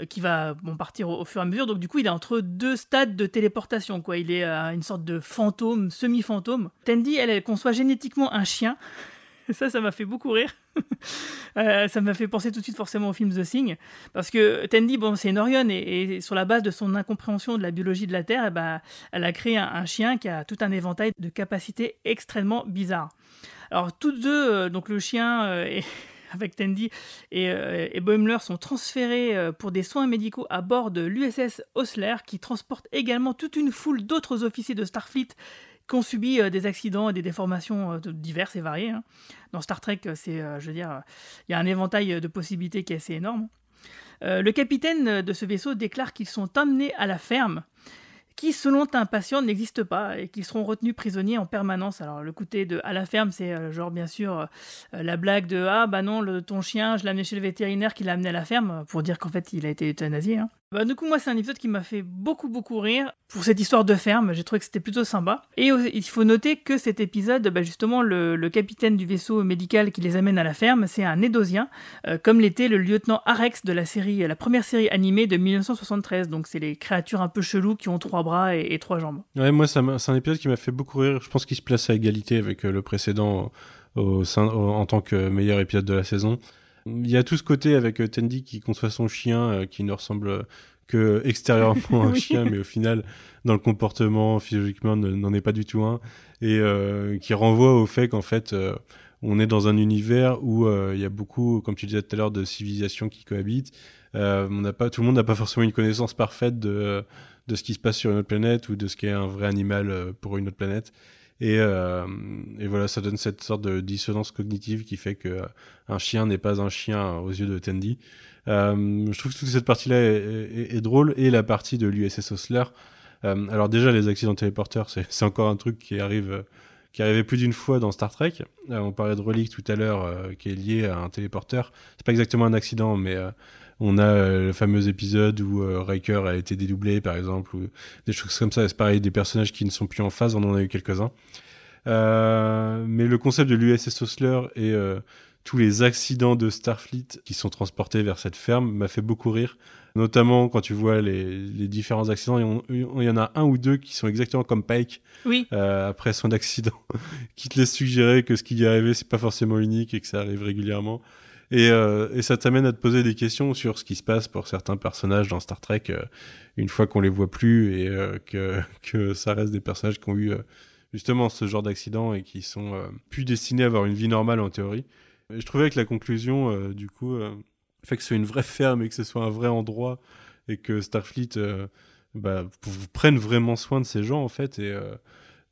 euh, qui va bon, partir au, fur et à mesure. Donc du coup, il est entre deux stades de téléportation. Quoi. Il est une sorte de fantôme, semi-fantôme. Tandy, elle, elle conçoit génétiquement un chien. <laughs> ça, ça m'a fait beaucoup rire. <laughs> Euh, ça m'a fait penser tout de suite forcément au film The Thing. Parce que Tandy, bon, c'est une Orion, et, sur la base de son incompréhension de la biologie de la Terre, eh ben, elle a créé un, chien qui a tout un éventail de capacités extrêmement bizarres. Alors, toutes deux, euh, donc le chien euh, <laughs> avec Tandy et, Boimler sont transférés pour des soins médicaux à bord de l'USS Osler qui transporte également toute une foule d'autres officiers de Starfleet qui ont subi euh, des accidents et des déformations euh, diverses et variées. Hein. Dans Star Trek, euh, c'est, je veux il y a un éventail de possibilités qui est assez énorme. le capitaine de ce vaisseau déclare qu'ils sont emmenés à la ferme qui, selon un patient, n'existe pas et qui seront retenus prisonniers en permanence. Alors, le côté de à la ferme, c'est genre, bien sûr, la blague de Ah, bah non, le, ton chien, je l'ai amené chez le vétérinaire qui l'a amené à la ferme, pour dire qu'en fait, il a été euthanasié. Hein. Bah, du coup, moi, c'est un épisode qui m'a fait beaucoup, beaucoup rire. Pour cette histoire de ferme, j'ai trouvé que c'était plutôt sympa. Et il faut noter que cet épisode, bah, justement, le, capitaine du vaisseau médical qui les amène à la ferme, c'est un Édosien, euh, comme l'était le lieutenant Arex de la série, la première série animée de 1973. Donc, c'est les créatures un peu cheloues qui ont trois bras et, trois jambes. Ouais, moi, c'est un épisode qui m'a fait beaucoup rire. Je pense qu'il se place à égalité avec euh, le précédent au sein, en tant que meilleur épisode de la saison. Il y a tout ce côté avec euh, Tandy qui conçoit son chien euh, qui ne ressemble que <laughs> extérieurement à un chien, mais au final, dans le comportement, physiologiquement, n'en est pas du tout un, et euh, qui renvoie au fait qu'en fait, on est dans un univers où il y a beaucoup, comme tu disais tout à l'heure, de civilisations qui cohabitent. on n'a pas, tout le monde n'a pas forcément une connaissance parfaite de, de ce qui se passe sur une autre planète ou de ce qu'est un vrai animal pour une autre planète. Et, et, voilà, ça donne cette sorte de dissonance cognitive qui fait que un chien n'est pas un chien aux yeux de Tandy. Euh, je trouve que toute cette partie-là est, drôle et la partie de l'USS Osler. Euh, alors déjà, les accidents téléporteurs, c'est encore un truc qui arrive, euh, qui arrivait plus d'une fois dans Star Trek. on parlait de Relic tout à l'heure, qui est lié à un téléporteur. C'est pas exactement un accident, mais on a le fameux épisode où Riker a été dédoublé, par exemple, ou des choses comme ça. C'est pareil, des personnages qui ne sont plus en phase, on en a eu quelques-uns. mais le concept de l'USS Osler et tous les accidents de Starfleet qui sont transportés vers cette ferme m'a fait beaucoup rire. Notamment quand tu vois les, différents accidents, il y en a un ou deux qui sont exactement comme Pike oui. Euh, après son accident, <laughs> qui te laisse suggérer que ce qui y est arrivé, c'est pas forcément unique et que ça arrive régulièrement. Et, euh, ça t'amène à te poser des questions sur ce qui se passe pour certains personnages dans Star Trek euh, une fois qu'on les voit plus et que, <laughs> que ça reste des personnages qui ont eu justement ce genre d'accident et qui sont plus destinés à avoir une vie normale en théorie. Je trouvais que la conclusion, euh, du coup, euh, fait que ce soit une vraie ferme et que ce soit un vrai endroit et que Starfleet euh, bah, prenne vraiment soin de ces gens, en fait, et,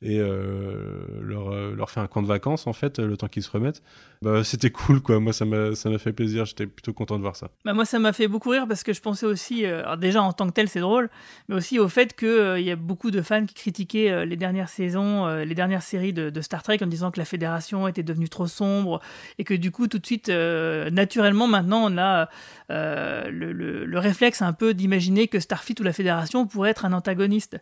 et leur, leur fait un camp de vacances, en fait, le temps qu'ils se remettent bah, c'était cool quoi. Moi ça m'a fait plaisir. J'étais plutôt content de voir ça. Bah, moi ça m'a fait beaucoup rire parce que je pensais aussi, euh, déjà en tant que tel c'est drôle, mais aussi au fait qu'il euh, il y a beaucoup de fans qui critiquaient euh, les dernières saisons, les dernières séries de, de, Star Trek en disant que la Fédération était devenue trop sombre et que du coup tout de suite naturellement maintenant on a le, le, le, réflexe un peu d'imaginer que Starfleet ou la Fédération pourrait être un antagoniste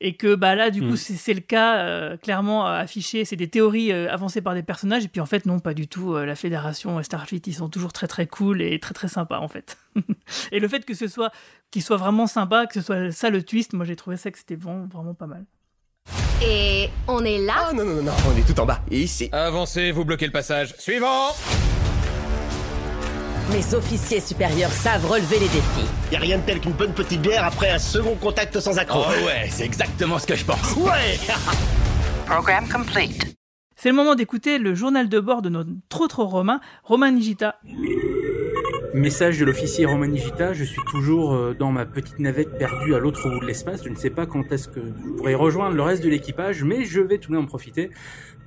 et que bah là du coup mm. c'est le cas clairement affiché. C'est des théories avancées par des personnages et puis en fait non pas du tout euh, la fédération Starfleet, ils sont toujours très très cool et très très sympas en fait. <laughs> et le fait que ce soit qu'ils soient vraiment sympas, que ce soit ça le twist, moi j'ai trouvé ça que c'était vraiment, vraiment pas mal. Et on est là? Ah non, non, non, non, on est tout en bas. Ici. Avancez, vous bloquez le passage. Suivant Mes officiers supérieurs savent relever les défis. Y a rien de tel qu'une bonne petite bière après un second contact sans accroc. Oh ouais, c'est exactement ce que je pense. Ouais <laughs> Programme complete. C'est le moment d'écouter le journal de bord de notre autre Romain, Romain Nigita. Message de l'officier Romain Nigita, je suis toujours euh, dans ma petite navette perdue à l'autre bout de l'espace. Je ne sais pas quand est-ce que je pourrai rejoindre le reste de l'équipage, mais je vais tout de même en profiter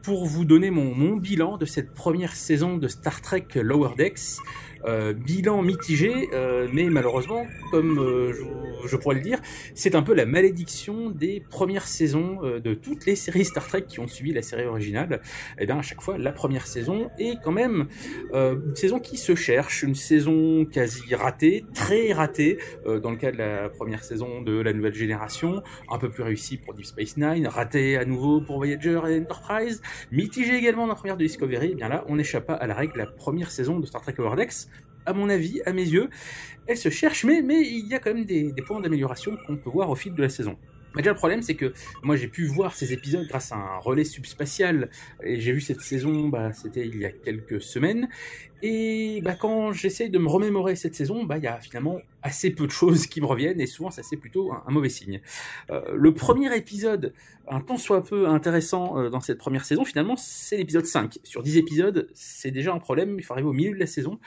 pour vous donner mon, mon bilan de cette première saison de Star Trek Lower Decks. Euh, bilan mitigé, euh, mais malheureusement, comme euh, je, pourrais le dire, c'est un peu la malédiction des premières saisons de toutes les séries Star Trek qui ont suivi la série originale. Et eh bien à chaque fois, la première saison est quand même une saison qui se cherche, une saison quasi ratée, très ratée dans le cas de la première saison de la nouvelle génération, un peu plus réussie pour Deep Space Nine, ratée à nouveau pour Voyager et Enterprise, mitigée également dans la première de Discovery. Et eh bien là, on n'échappe pas à la règle. La première saison de Star Trek Lower à mon avis, à mes yeux, elle se cherche, mais, il y a quand même des, points d'amélioration qu'on peut voir au fil de la saison. Mais déjà le problème c'est que moi j'ai pu voir ces épisodes grâce à un relais subspatial et j'ai vu cette saison, bah, c'était il y a quelques semaines et bah, quand j'essaye de me remémorer cette saison, bah, il y a finalement assez peu de choses qui me reviennent et souvent ça c'est plutôt un, mauvais signe. Euh, le premier épisode, un tant soit peu intéressant euh, dans cette première saison, finalement c'est l'épisode 5. Sur 10 épisodes, c'est déjà un problème, il faut arriver au milieu de la saison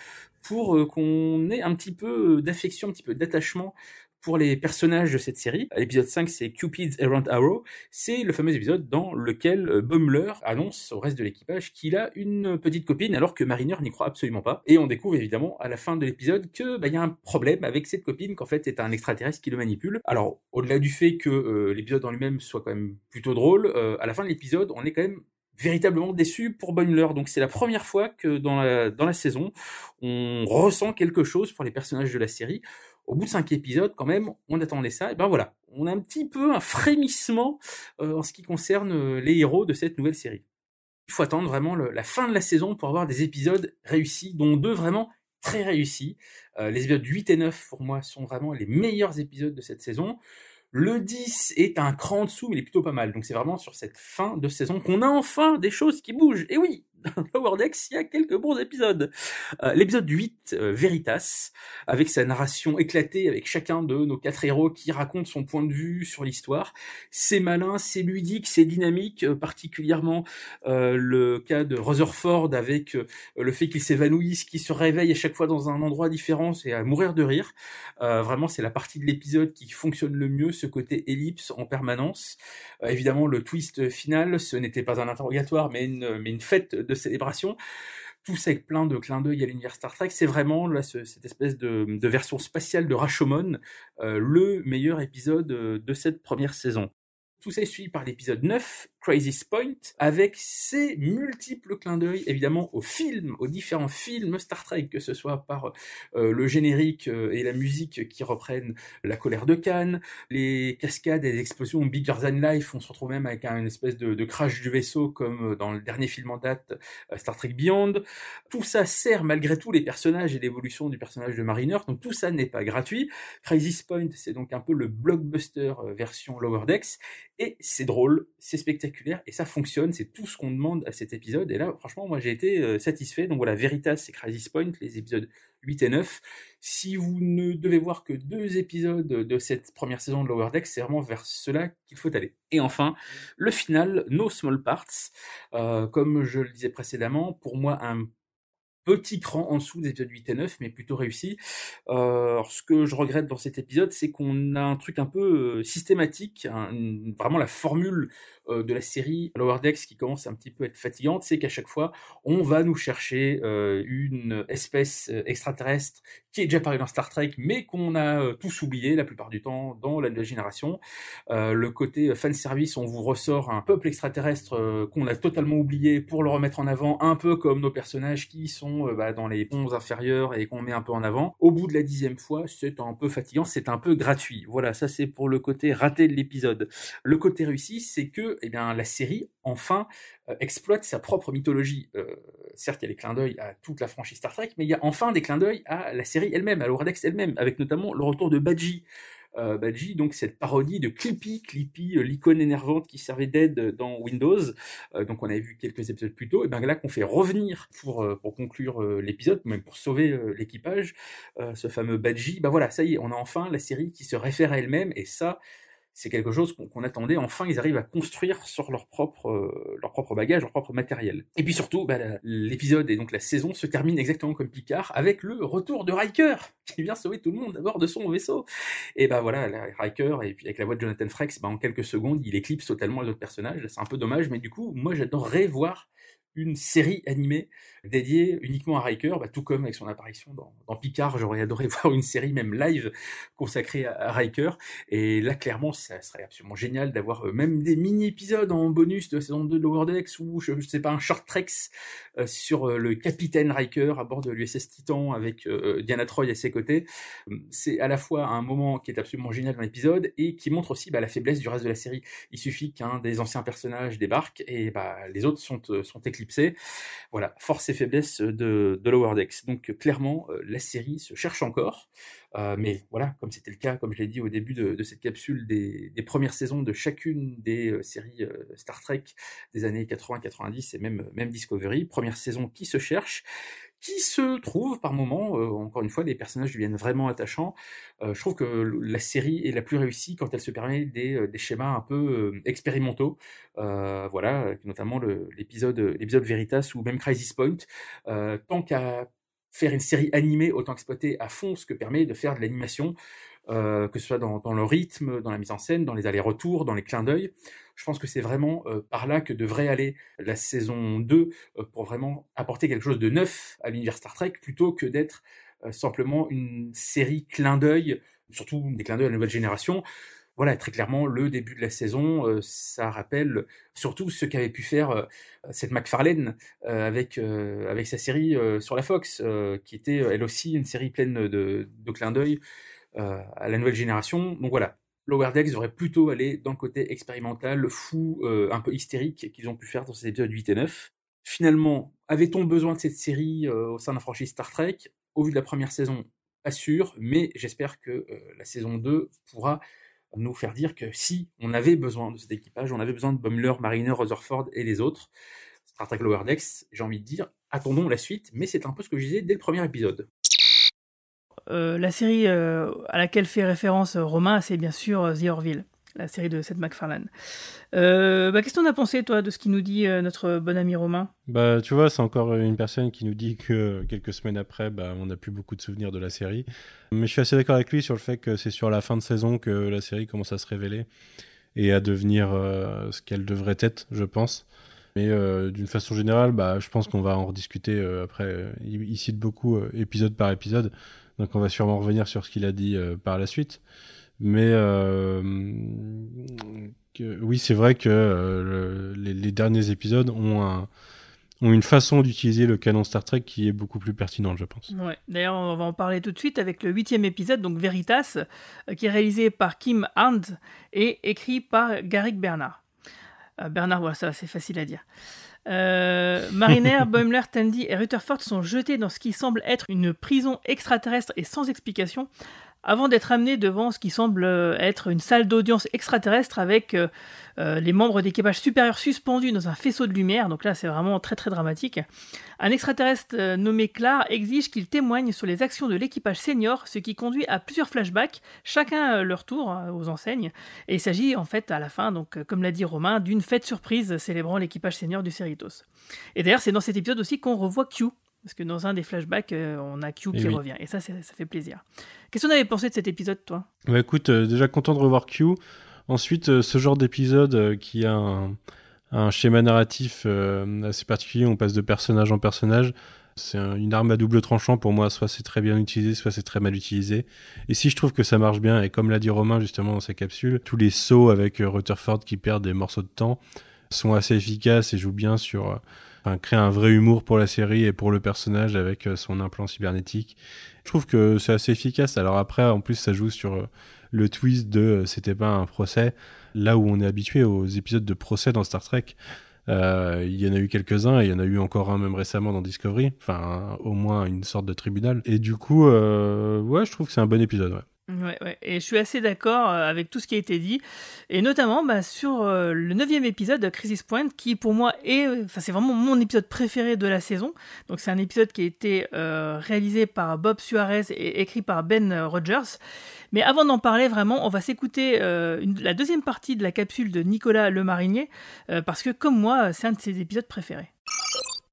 pour euh, qu'on ait un petit peu d'affection, un petit peu d'attachement pour les personnages de cette série. L'épisode 5, c'est Cupid's Errant Arrow. C'est le fameux épisode dans lequel euh, Bumler annonce au reste de l'équipage qu'il a une petite copine alors que Mariner n'y croit absolument pas. Et on découvre évidemment à la fin de l'épisode que bah, il y a un problème avec cette copine qu'en fait c'est un extraterrestre qui le manipule. Alors au-delà du fait que euh, l'épisode en lui-même soit quand même plutôt drôle, euh, à la fin de l'épisode on est quand même véritablement déçu pour Bumler. Donc c'est la première fois que dans la, dans la saison, on ressent quelque chose pour les personnages de la série au bout de cinq épisodes, quand même, on attendait ça. Et ben voilà, on a un petit peu un frémissement euh, en ce qui concerne euh, les héros de cette nouvelle série. Il faut attendre vraiment la fin de la saison pour avoir des épisodes réussis, dont deux vraiment très réussis. Euh, les épisodes 8 et 9, pour moi, sont vraiment les meilleurs épisodes de cette saison. Le 10 est un cran dessous, mais il est plutôt pas mal. Donc c'est vraiment sur cette fin de saison qu'on a enfin des choses qui bougent. Et oui, Lower Decks, il y a quelques bons épisodes. Euh, l'épisode 8, euh, Veritas, avec sa narration éclatée, avec chacun de nos quatre héros qui raconte son point de vue sur l'histoire. C'est malin, c'est ludique, c'est dynamique, euh, particulièrement le cas de Rutherford avec le fait qu'il s'évanouisse, qu'il se réveille à chaque fois dans un endroit différent, c'est à mourir de rire. vraiment, c'est la partie de l'épisode qui fonctionne le mieux, ce côté ellipse en permanence. évidemment, le twist final, ce n'était pas un interrogatoire, mais une, mais une fête de célébration. Tout ça avec plein de clins d'œil à l'univers Star Trek. C'est vraiment là, cette espèce de, version spatiale de Rashomon, euh, le meilleur épisode euh, de cette première saison. Tout ça est suivi par l'épisode 9, Crazy Point, avec ses multiples clins d'œil, évidemment, aux films, aux différents films Star Trek, que ce soit par euh, le générique euh, et la musique qui reprennent La colère de Khan, les cascades et les explosions Bigger Than Life, on se retrouve même avec une espèce de, de, crash du vaisseau, comme dans le dernier film en date, euh, Star Trek Beyond. Tout ça sert malgré tout les personnages et l'évolution du personnage de Mariner, donc tout ça n'est pas gratuit. Crazy Point, c'est donc un peu le blockbuster version Lower Decks, et c'est drôle, c'est spectaculaire et ça fonctionne. C'est tout ce qu'on demande à cet épisode. Et là, franchement, moi j'ai été euh, satisfait. Donc voilà, Veritas c'est Crisis Point, les épisodes 8 et 9. Si vous ne devez voir que deux épisodes de cette première saison de Lower Deck, c'est vraiment vers cela qu'il faut aller. Et enfin, le final, No Small Parts. Euh, comme je le disais précédemment, pour moi, un petit cran en dessous des épisodes 8 et 9, mais plutôt réussi. Euh, ce que je regrette dans cet épisode, c'est qu'on a un truc un peu systématique, vraiment la formule euh, de la série Lower Decks qui commence un petit peu à être fatigante, c'est qu'à chaque fois, on va nous chercher euh, une espèce euh, extraterrestre qui est déjà paru dans Star Trek, mais qu'on a tous oublié la plupart du temps dans la nouvelle génération. le côté fan service, on vous ressort un peuple extraterrestre qu'on a totalement oublié pour le remettre en avant, un peu comme nos personnages qui sont bah, dans les ponts inférieurs et qu'on met un peu en avant. Au bout de la dixième fois, c'est un peu fatigant, c'est un peu gratuit. Voilà, ça c'est pour le côté raté de l'épisode. Le côté réussi, c'est que eh bien, la série, enfin, euh, exploite sa propre mythologie. Euh, certes, il y a des clins d'œil à toute la franchise Star Trek, mais il y a enfin des clins d'œil à la série elle-même, à l'Oradex elle-même, avec notamment le retour de Badgie. Euh, Badgie, donc cette parodie de Clippy, Clippy, l'icône énervante qui servait d'aide dans Windows. donc on avait vu quelques épisodes plus tôt. Et bien là qu'on fait revenir pour pour conclure l'épisode, même pour sauver l'équipage, ce fameux Badgie. Bah voilà, ça y est, on a enfin la série qui se réfère à elle-même. Et ça, c'est quelque chose qu'on attendait. Enfin, ils arrivent à construire sur leur propre, euh, leur propre bagage, leur propre matériel. Et puis surtout, bah, l'épisode et donc la saison se termine exactement comme Picard, avec le retour de Riker, <laughs> qui vient sauver tout le monde à bord de son vaisseau. Et bah voilà, Riker, et puis avec la voix de Jonathan Frakes, bah, en quelques secondes, il éclipse totalement les autres personnages. C'est un peu dommage, mais du coup, moi j'adorerais voir une série animée dédiée uniquement à Riker, bah, tout comme avec son apparition dans, Picard, j'aurais adoré <laughs> voir une série même live consacrée à, Riker. Et là, clairement, ça serait absolument génial d'avoir euh, même des mini-épisodes en bonus de saison 2 de Lower Decks ou je, sais pas un short treks euh, sur euh, le capitaine Riker à bord de l'USS Titan avec Diana Troy à ses côtés. C'est à la fois un moment qui est absolument génial dans l'épisode et qui montre aussi bah, la faiblesse du reste de la série. Il suffit qu'un des anciens personnages débarque et bah, les autres sont, sont Voilà, force et faiblesse de, de Lower. Donc clairement, la série se cherche encore. Euh, mais voilà, comme c'était le cas, comme je l'ai dit au début de, cette capsule, des, premières saisons de chacune des euh, séries euh, Star Trek des années 80-90 et même, même Discovery, première saison qui se cherche, qui se trouve par moments, encore une fois, les personnages deviennent vraiment attachants. je trouve que la série est la plus réussie quand elle se permet des, des schémas un peu expérimentaux, voilà, notamment l'épisode l'épisode Veritas ou même Crisis Point. tant qu'à faire une série animée, autant exploiter à fond ce que permet de faire de l'animation, euh, que ce soit dans, dans, le rythme, dans la mise en scène, dans les allers-retours, dans les clins d'œil. Je pense que c'est vraiment euh, par là que devrait aller la saison 2 euh, pour vraiment apporter quelque chose de neuf à l'univers Star Trek, plutôt que d'être simplement une série clin d'œil, surtout des clins d'œil à la nouvelle génération voilà, très clairement, le début de la saison, euh, ça rappelle surtout ce qu'avait pu faire euh, cette McFarlane euh, avec avec sa série sur la Fox, qui était elle aussi une série pleine de, de clins d'œil à la nouvelle génération. Donc voilà, Lower Decks devrait plutôt aller dans le côté expérimental, fou, un peu hystérique qu'ils ont pu faire dans ces épisodes 8 et 9. Finalement, avait-on besoin de cette série au sein de la franchise Star Trek? Au vu de la première saison, pas sûr, mais j'espère que la saison 2 pourra nous faire dire que si on avait besoin de cet équipage, on avait besoin de Bumler, Mariner, Rutherford et les autres. Star Trek Lower Decks, j'ai envie de dire, attendons la suite, mais c'est un peu ce que je disais dès le premier épisode. Euh, la série euh, à laquelle fait référence Romain, c'est bien sûr The Orville, la série de Seth MacFarlane. bah, Qu'est-ce que tu as pensé, toi, de ce qu'il nous dit notre bon ami Romain? Bah, tu vois, c'est encore une personne qui nous dit que quelques semaines après, bah, on n'a plus beaucoup de souvenirs de la série. Mais je suis assez d'accord avec lui sur le fait que c'est sur la fin de saison que la série commence à se révéler et à devenir ce qu'elle devrait être, je pense. Mais euh, d'une façon générale, bah, je pense qu'on va en rediscuter euh, après. Il, cite beaucoup euh, épisode par épisode, donc on va sûrement revenir sur ce qu'il a dit par la suite. Mais oui, c'est vrai que les, derniers épisodes ont, un, ont une façon d'utiliser le canon Star Trek qui est beaucoup plus pertinente, je pense. Ouais. D'ailleurs, on va en parler tout de suite avec le huitième épisode, donc Veritas, qui est réalisé par Kim Arndt et écrit par Garrick Bernard. Euh, Bernard, voilà, ça c'est facile à dire. Euh, Mariner, <laughs> Boimler, Tandy et Rutherford sont jetés dans ce qui semble être une prison extraterrestre et sans explication, avant d'être amenés devant ce qui semble euh, être une salle d'audience extraterrestre avec euh, euh, les membres d'équipage supérieur suspendus dans un faisceau de lumière. Donc là, c'est vraiment très très dramatique. Un extraterrestre nommé Clar exige qu'il témoigne sur les actions de l'équipage senior, ce qui conduit à plusieurs flashbacks, chacun leur tour aux enseignes. Et il s'agit en fait à la fin, donc comme l'a dit Romain, d'une fête surprise célébrant l'équipage senior du Cerritos. Et d'ailleurs, c'est dans cet épisode aussi qu'on revoit Q, parce que dans un des flashbacks, euh, on a Q eh qui revient. Et ça, ça fait plaisir. Qu'est-ce qu'on avait pensé de cet épisode, toi? Bah, Écoute, euh, déjà content de revoir Q. Ensuite, euh, ce genre d'épisode qui a un, schéma narratif assez particulier, on passe de personnage en personnage. C'est une arme à double tranchant pour moi. Soit c'est très bien utilisé, soit c'est très mal utilisé. Et si je trouve que ça marche bien, et comme l'a dit Romain justement dans sa capsule, tous les sauts avec Rutherford qui perd des morceaux de temps sont assez efficaces et jouent bien sur créer un vrai humour pour la série et pour le personnage avec euh, son implant cybernétique. Je trouve que c'est assez efficace. Alors après, en plus, ça joue sur euh, le twist de euh, c'était pas un procès. Là où on est habitué aux épisodes de procès dans Star Trek, il y en a eu quelques-uns et il y en a eu encore un même récemment dans Discovery. Enfin, au moins une sorte de tribunal. Et du coup, ouais, je trouve que c'est un bon épisode. Ouais, ouais, et je suis assez d'accord euh, avec tout ce qui a été dit, et notamment bah, sur euh, le neuvième épisode de Crisis Point, qui pour moi est, enfin c'est vraiment mon épisode préféré de la saison. Donc c'est un épisode qui a été euh, réalisé par Bob Suarez et écrit par Ben Rogers. Mais avant d'en parler vraiment, on va s'écouter la deuxième partie de la capsule de Nicolas Le Marinier, parce que comme moi, c'est un de ses épisodes préférés.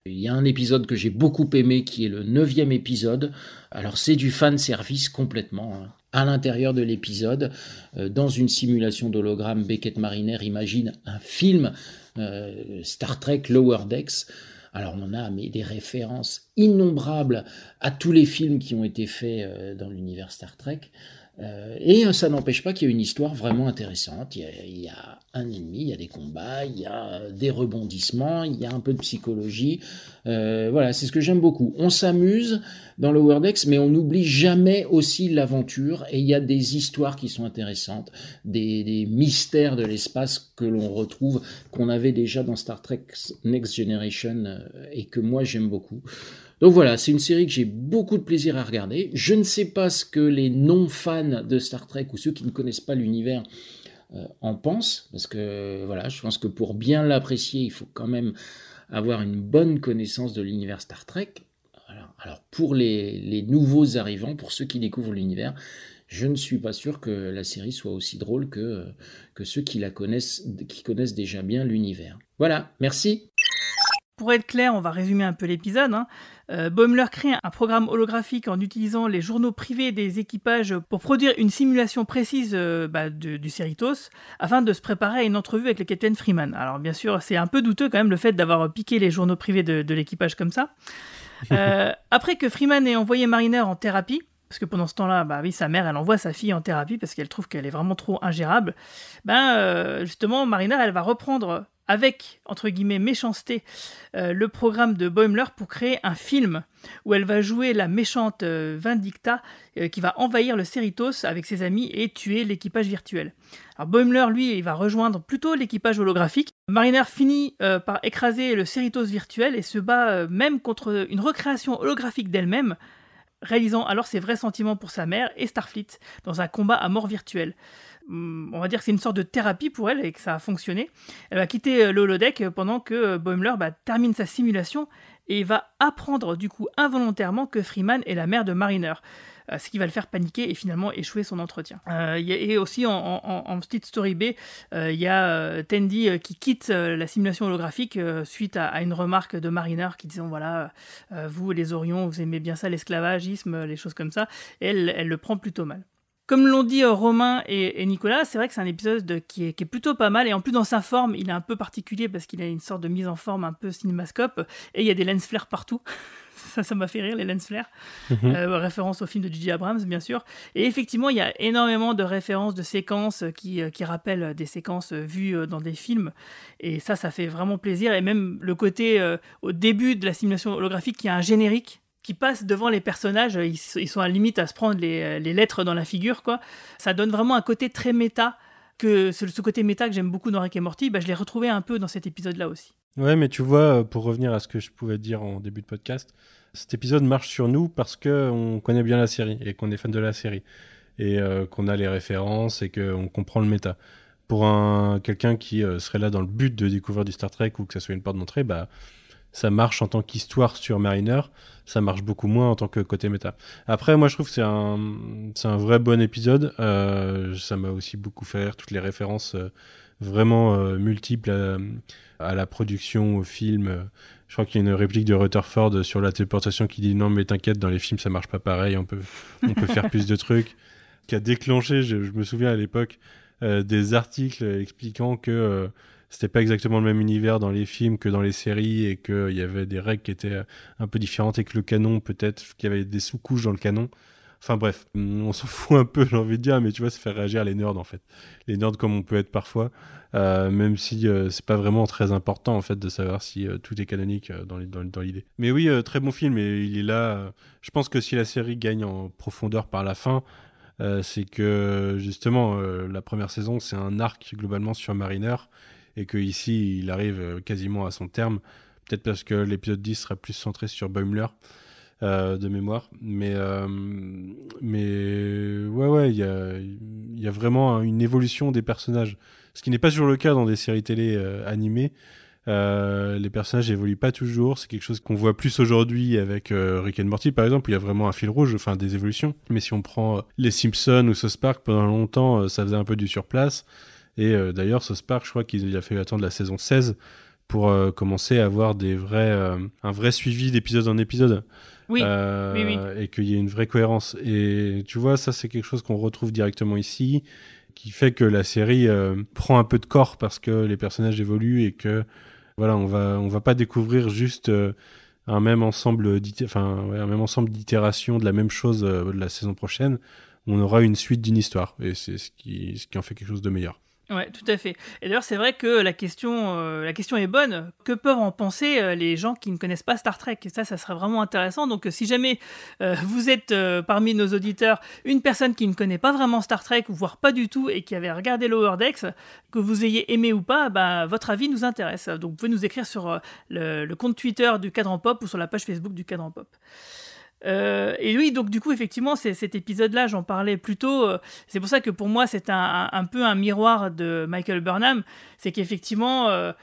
Il y a un épisode que j'ai beaucoup aimé qui est le neuvième épisode. Alors c'est du fan service complètement. Hein à l'intérieur de l'épisode. Euh, dans une simulation d'hologramme, Beckett Mariner imagine un film euh, Star Trek Lower Decks. Alors on a des références innombrables à tous les films qui ont été faits euh, dans l'univers Star Trek. Et ça n'empêche pas qu'il y a une histoire vraiment intéressante. il y, a, un ennemi, il y a des combats, il y a des rebondissements, il y a un peu de psychologie. Euh, voilà, c'est ce que j'aime beaucoup. On s'amuse dans le Wordex, mais on n'oublie jamais aussi l'aventure et il y a des histoires qui sont intéressantes, des, mystères de l'espace que l'on retrouve, qu'on avait déjà dans Star Trek Next Generation euh, et que moi j'aime beaucoup. Donc voilà, c'est une série que j'ai beaucoup de plaisir à regarder. Je ne sais pas ce que les non-fans de Star Trek ou ceux qui ne connaissent pas l'univers euh, en pense, parce que voilà, je pense que pour bien l'apprécier, il faut quand même avoir une bonne connaissance de l'univers Star Trek. Alors, pour les, nouveaux arrivants, pour ceux qui découvrent l'univers, je ne suis pas sûr que la série soit aussi drôle que, que ceux qui la connaissent, qui connaissent déjà bien l'univers. Voilà, merci. Pour être clair, on va résumer un peu l'épisode. Hein. Euh, crée un programme holographique en utilisant les journaux privés des équipages pour produire une simulation précise euh, bah, du Cerritos afin de se préparer à une entrevue avec le capitaine Freeman. Alors bien sûr, c'est un peu douteux quand même le fait d'avoir piqué les journaux privés de, l'équipage comme ça. <laughs> Euh, après que Freeman ait envoyé Mariner en thérapie, parce que pendant ce temps-là, bah oui, sa mère, elle envoie sa fille en thérapie parce qu'elle trouve qu'elle est vraiment trop ingérable. Ben, justement, Mariner, elle va reprendre avec, entre guillemets, méchanceté, euh, le programme de Boimler pour créer un film où elle va jouer la méchante euh, Vindicta euh, qui va envahir le Cerritos avec ses amis et tuer l'équipage virtuel. Alors Boimler, lui, il va rejoindre plutôt l'équipage holographique. Mariner finit par écraser le Cerritos virtuel et se bat même contre une recréation holographique d'elle-même, réalisant alors ses vrais sentiments pour sa mère et Starfleet dans un combat à mort virtuelle. Hum, on va dire que c'est une sorte de thérapie pour elle et que ça a fonctionné. Elle va quitter le holodeck pendant que Boimler bah, termine sa simulation et va apprendre du coup involontairement que Freeman est la mère de Mariner. Euh, ce qui va le faire paniquer et finalement échouer son entretien. Euh, et aussi en, en, petite story B, euh, il y a Tandy qui quitte la simulation holographique suite à, une remarque de Mariner qui disait voilà, vous les Orions, vous aimez bien ça, l'esclavagisme, les choses comme ça. Et elle le prend plutôt mal. Comme l'ont dit Romain et, Nicolas, c'est vrai que c'est un épisode qui, est, qui, est, plutôt pas mal. Et en plus, dans sa forme, il est un peu particulier parce qu'il a une sorte de mise en forme un peu cinémascope. Et il y a des lens flares partout. <laughs> ça, ça m'a fait rire, les lens flares. Mhm. Euh, référence au film de J.J. Abrams, bien sûr. Et effectivement, il y a énormément de références, de séquences qui, euh, qui rappellent des séquences vues euh, dans des films. Et ça, ça fait vraiment plaisir. Et même le côté, au début de la simulation holographique, qui a un générique qui devant les personnages, ils, sont à la limite à se prendre les, les, lettres dans la figure, quoi. Ça donne vraiment un côté très méta, que ce, côté méta que j'aime beaucoup dans Rick et Morty, bah, je l'ai retrouvé un peu dans cet épisode-là aussi. Ouais, mais tu vois, pour revenir à ce que je pouvais dire en début de podcast, cet épisode marche sur nous parce qu'on connaît bien la série et qu'on est fan de la série et euh, qu'on a les références et qu'on comprend le méta. Pour un quelqu'un qui euh, serait là dans le but de découvrir du Star Trek ou que ça soit une porte d'entrée, bah ça marche en tant qu'histoire sur Mariner, ça marche beaucoup moins en tant que côté méta. Après, moi je trouve que c'est un, c'est un vrai bon épisode. Euh, ça m'a aussi beaucoup fait rire, toutes les références vraiment multiples à, la production, au film je crois qu'il y a une réplique de Rutherford sur la téléportation qui dit non mais t'inquiète dans les films ça marche pas pareil on peut on peut faire plus de trucs <laughs> qui a déclenché je, me souviens à l'époque euh, des articles expliquant que euh, c'était pas exactement le même univers dans les films que dans les séries et qu'il y avait des règles qui étaient un peu différentes et que le canon peut-être qu'il y avait des sous-couches dans le canon Enfin bref, on <laughs> s'en fout un peu, j'ai envie de dire, mais tu vois, ça fait réagir les nerds en fait. Les nerds comme on peut être parfois, euh, même si euh, c'est pas vraiment très important en fait de savoir si euh, tout est canonique dans, l'idée. Mais oui, très bon film et il est là. je pense que si la série gagne en profondeur par la fin, c'est que justement la première saison c'est un arc globalement sur Mariner et que ici il arrive quasiment à son terme. Peut-être parce que l'épisode 10 sera plus centré sur Boimler. Euh, de mémoire. Mais, euh, mais ouais, ouais, il y a, vraiment une évolution des personnages. Ce qui n'est pas toujours le cas dans des séries télé euh, animées. les personnages évoluent pas toujours. C'est quelque chose qu'on voit plus aujourd'hui avec Rick and Morty, par exemple. Il y a vraiment un fil rouge, enfin des évolutions. Mais si on prend les Simpsons ou South Park, pendant longtemps, ça faisait un peu du surplace. Et d'ailleurs, South Park, je crois qu'il a fallu attendre la saison 16 pour commencer à avoir des vrais, un vrai suivi d'épisode en épisode. Oui. Euh, et qu'il y ait une vraie cohérence. Et tu vois, ça, c'est quelque chose qu'on retrouve directement ici, qui fait que la série euh, prend un peu de corps parce que les personnages évoluent et que, voilà, on va, on va pas découvrir juste euh, un même ensemble enfin, un même ensemble d'itérations de la même chose de la saison prochaine. On aura une suite d'une histoire. Et c'est ce qui, ce qui en fait quelque chose de meilleur. Ouais, tout à fait. Et d'ailleurs, c'est vrai que la question, euh, la question est bonne. Que peuvent en penser euh, les gens qui ne connaissent pas Star Trek? Et ça, ça serait vraiment intéressant. Donc, euh, si jamais <laughs> vous êtes parmi nos auditeurs une personne qui ne connaît pas vraiment Star Trek, voire pas du tout, et qui avait regardé Lower Decks, que vous ayez aimé ou pas, bah, votre avis nous intéresse. Donc, vous pouvez nous écrire sur le, le compte Twitter du Cadran Pop ou sur la page Facebook du Cadran Pop. Euh, et oui, donc du coup, effectivement, cet épisode-là, j'en parlais plus tôt. Euh, c'est pour ça que pour moi, c'est un, peu un miroir de Michael Burnham. C'est qu'effectivement, euh,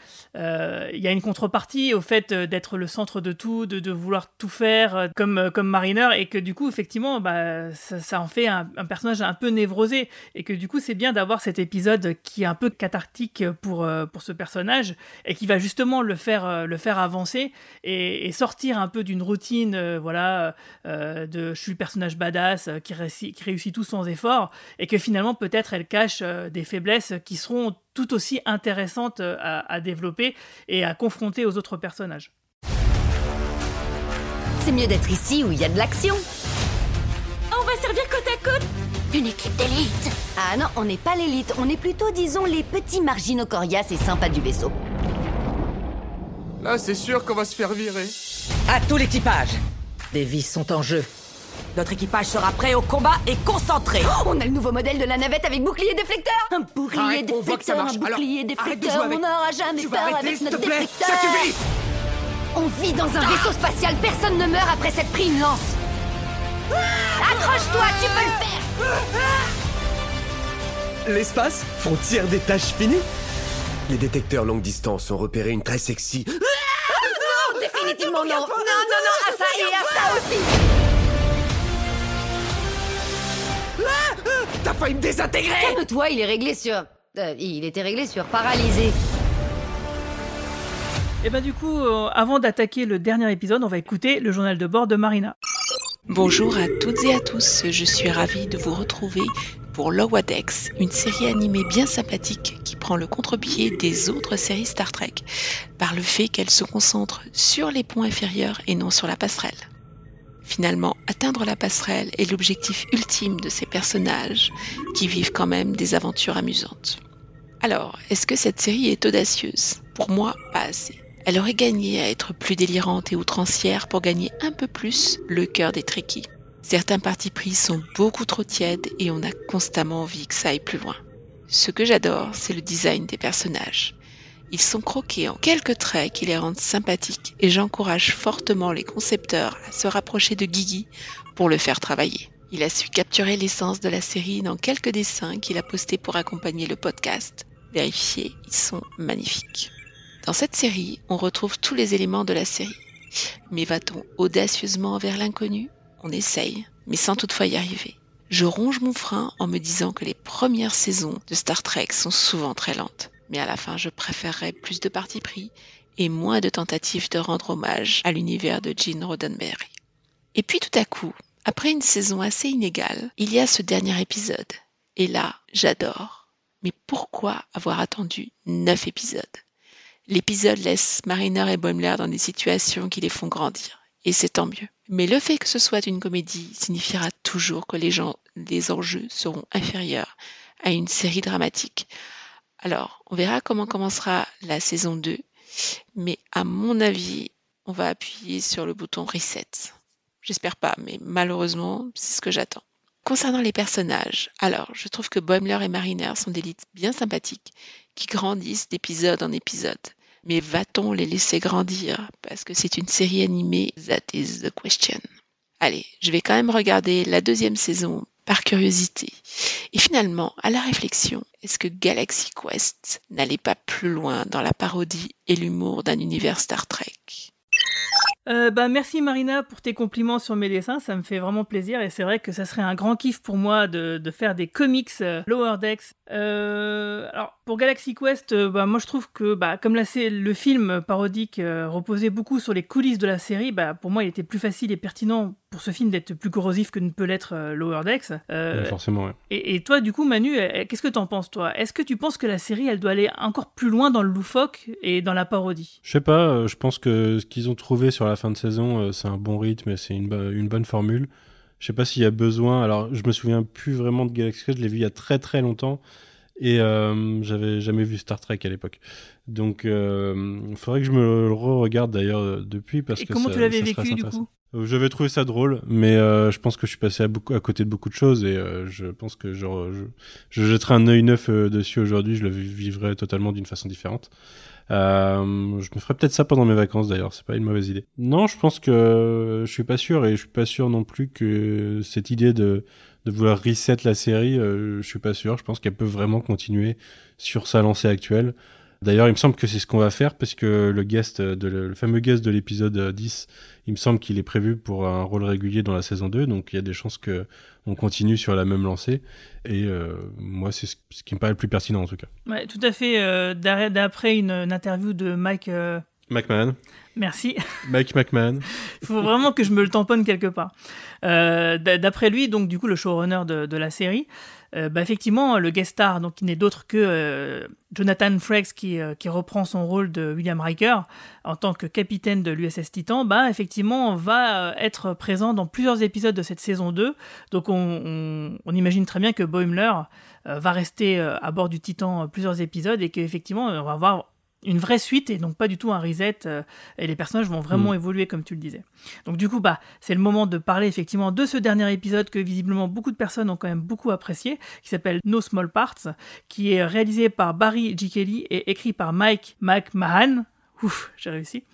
il y a une contrepartie au fait d'être le centre de tout, de, vouloir tout faire comme, comme Mariner, et que du coup, effectivement, bah, ça, en fait un, un, personnage un peu névrosé. Et que du coup, c'est bien d'avoir cet épisode qui est un peu cathartique pour, pour ce personnage, et qui va justement le faire, le faire avancer et, et sortir un peu d'une routine, voilà euh, de je suis le personnage badass euh, qui, réussit, qui réussit tout sans effort, et que finalement peut-être elle cache euh, des faiblesses qui seront tout aussi intéressantes à, développer et à confronter aux autres personnages. C'est mieux d'être ici où il y a de l'action. On va servir côte à côte Une équipe d'élite Ah non, on n'est pas l'élite, on est plutôt, disons, les petits marginaux coriaces et sympas du vaisseau. Là, c'est sûr qu'on va se faire virer. À tout l'équipage des vies sont en jeu. Notre équipage sera prêt au combat et concentré. Oh, on a le nouveau modèle de la navette avec bouclier déflecteur. Un bouclier déflecteur, un bouclier déflecteur. On n'aura jamais peur avec notre déflecteur. Ça suffit On vit dans un vaisseau spatial. Personne ne meurt après cette pris une lance. Accroche-toi, tu peux le faire. L'espace Frontière des tâches finies Les détecteurs longue distance ont repéré une très sexy... définitivement non. Non, non, non, à ça et à ça aussi. T'as failli me désintégrer Calme-toi, il est réglé sur... euh, il était réglé sur paralysé. Et bah du coup, euh, avant d'attaquer le dernier épisode, on va écouter le journal de bord de Marina. Bonjour à toutes et à tous, je suis ravie de vous retrouver pour Lower Decks, une série animée bien sympathique qui prend le contre-pied des autres séries Star Trek par le fait qu'elle se concentre sur les ponts inférieurs et non sur la passerelle. Finalement, atteindre la passerelle est l'objectif ultime de ces personnages qui vivent quand même des aventures amusantes. Alors, est-ce que cette série est audacieuse? Pour moi, pas assez. Elle aurait gagné à être plus délirante et outrancière pour gagner un peu plus le cœur des Trekkies. Certains partis pris sont beaucoup trop tièdes et on a constamment envie que ça aille plus loin. Ce que j'adore, c'est le design des personnages. Ils sont croqués en quelques traits qui les rendent sympathiques et j'encourage fortement les concepteurs à se rapprocher de Guigui pour le faire travailler. Il a su capturer l'essence de la série dans quelques dessins qu'il a postés pour accompagner le podcast. Vérifiez, ils sont magnifiques. Dans cette série, on retrouve tous les éléments de la série. Mais va-t-on audacieusement vers l'inconnu? Essaye, mais sans toutefois y arriver. Je ronge mon frein en me disant que les premières saisons de Star Trek sont souvent très lentes. Mais à la fin, je préférerais plus de parti pris et moins de tentatives de rendre hommage à l'univers de Gene Roddenberry. Et puis tout à coup, après une saison assez inégale, il y a ce dernier épisode. Et là, j'adore. Mais pourquoi avoir attendu neuf épisodes? L'épisode laisse Mariner et Boimler dans des situations qui les font grandir. Et c'est tant mieux. Mais le fait que ce soit une comédie signifiera toujours que les, gens, enjeux seront inférieurs à une série dramatique. Alors, on verra comment commencera la saison 2. Mais à mon avis, on va appuyer sur le bouton reset. J'espère pas, mais malheureusement, c'est ce que j'attends. Concernant les personnages, alors je trouve que Boimler et Mariner sont des leads bien sympathiques qui grandissent d'épisode en épisode. Mais va-t-on les laisser grandir? Parce que c'est une série animée, that is the question. Allez, je vais quand même regarder la deuxième saison par curiosité. Et finalement, à la réflexion, est-ce que Galaxy Quest n'allait pas plus loin dans la parodie et l'humour d'un univers Star Trek? Euh, bah, merci Marina pour tes compliments sur mes dessins, ça me fait vraiment plaisir et c'est vrai que ça serait un grand kiff pour moi de, de faire des comics euh, Lower Decks. Euh, alors pour Galaxy Quest, bah, moi je trouve que bah, comme la, le film parodique reposait beaucoup sur les coulisses de la série, bah, pour moi il était plus facile et pertinent pour ce film d'être plus corrosif que ne peut l'être euh, Lower Decks. Ouais, forcément, ouais. Et, et, toi du coup Manu, qu'est-ce que t'en penses toi? Est-ce que tu penses que la série elle doit aller encore plus loin dans le loufoque et dans la parodie? Je sais pas, je pense que ce qu'ils ont trouvé sur la fin de saison, c'est un bon rythme et c'est une, une bonne formule. Je sais pas s'il y a besoin. Alors, je me souviens plus vraiment de Galaxy Quest. Je l'ai vu il y a très très longtemps et euh, j'avais jamais vu Star Trek à l'époque. Donc, il euh, faudrait que je me le re-regarde d'ailleurs depuis parce et que comment ça, tu l'avais vécu du coup? J'avais trouvé ça drôle, mais euh, je pense que je suis passé à, à côté de beaucoup de choses et euh, je pense que je, je, je jetterai un œil neuf euh, dessus aujourd'hui. Je le vivrai totalement d'une façon différente. Euh, je me ferai peut-être ça pendant mes vacances d'ailleurs, c'est pas une mauvaise idée. Non, je pense que je suis pas sûr et je suis pas sûr non plus que cette idée de, de vouloir reset la série, euh, je suis pas sûr. Je pense qu'elle peut vraiment continuer sur sa lancée actuelle. D'ailleurs, il me semble que c'est ce qu'on va faire parce que le guest, de le, le fameux guest de l'épisode 10, il me semble qu'il est prévu pour un rôle régulier dans la saison 2, donc il y a des chances que on continue sur la même lancée. Et euh, moi, c'est ce, ce, qui me paraît le plus pertinent en tout cas. Ouais, tout à fait. Euh, D'après une, une, interview de Mike. Euh... McMahon. Merci. Mike McMahon. <laughs> Il faut vraiment que je me le tamponne quelque part. Euh, D'après lui, donc du coup, le showrunner de, de la série, euh, bah, effectivement, le guest star, donc qui n'est d'autre que euh, Jonathan Frakes, qui, euh, qui, reprend son rôle de William Riker en tant que capitaine de l'USS Titan, bah, effectivement, va être présent dans plusieurs épisodes de cette saison 2. Donc, on, imagine très bien que Boimler va rester à bord du Titan plusieurs épisodes et qu'effectivement, on va avoir une vraie suite et donc pas du tout un reset euh, et les personnages vont vraiment mmh. évoluer comme tu le disais. Donc du coup bah c'est le moment de parler effectivement de ce dernier épisode que visiblement beaucoup de personnes ont quand même beaucoup apprécié qui s'appelle No Small Parts qui est réalisé par Barry G. Kelly et écrit par Mike McMahon. Ouf, j'ai réussi.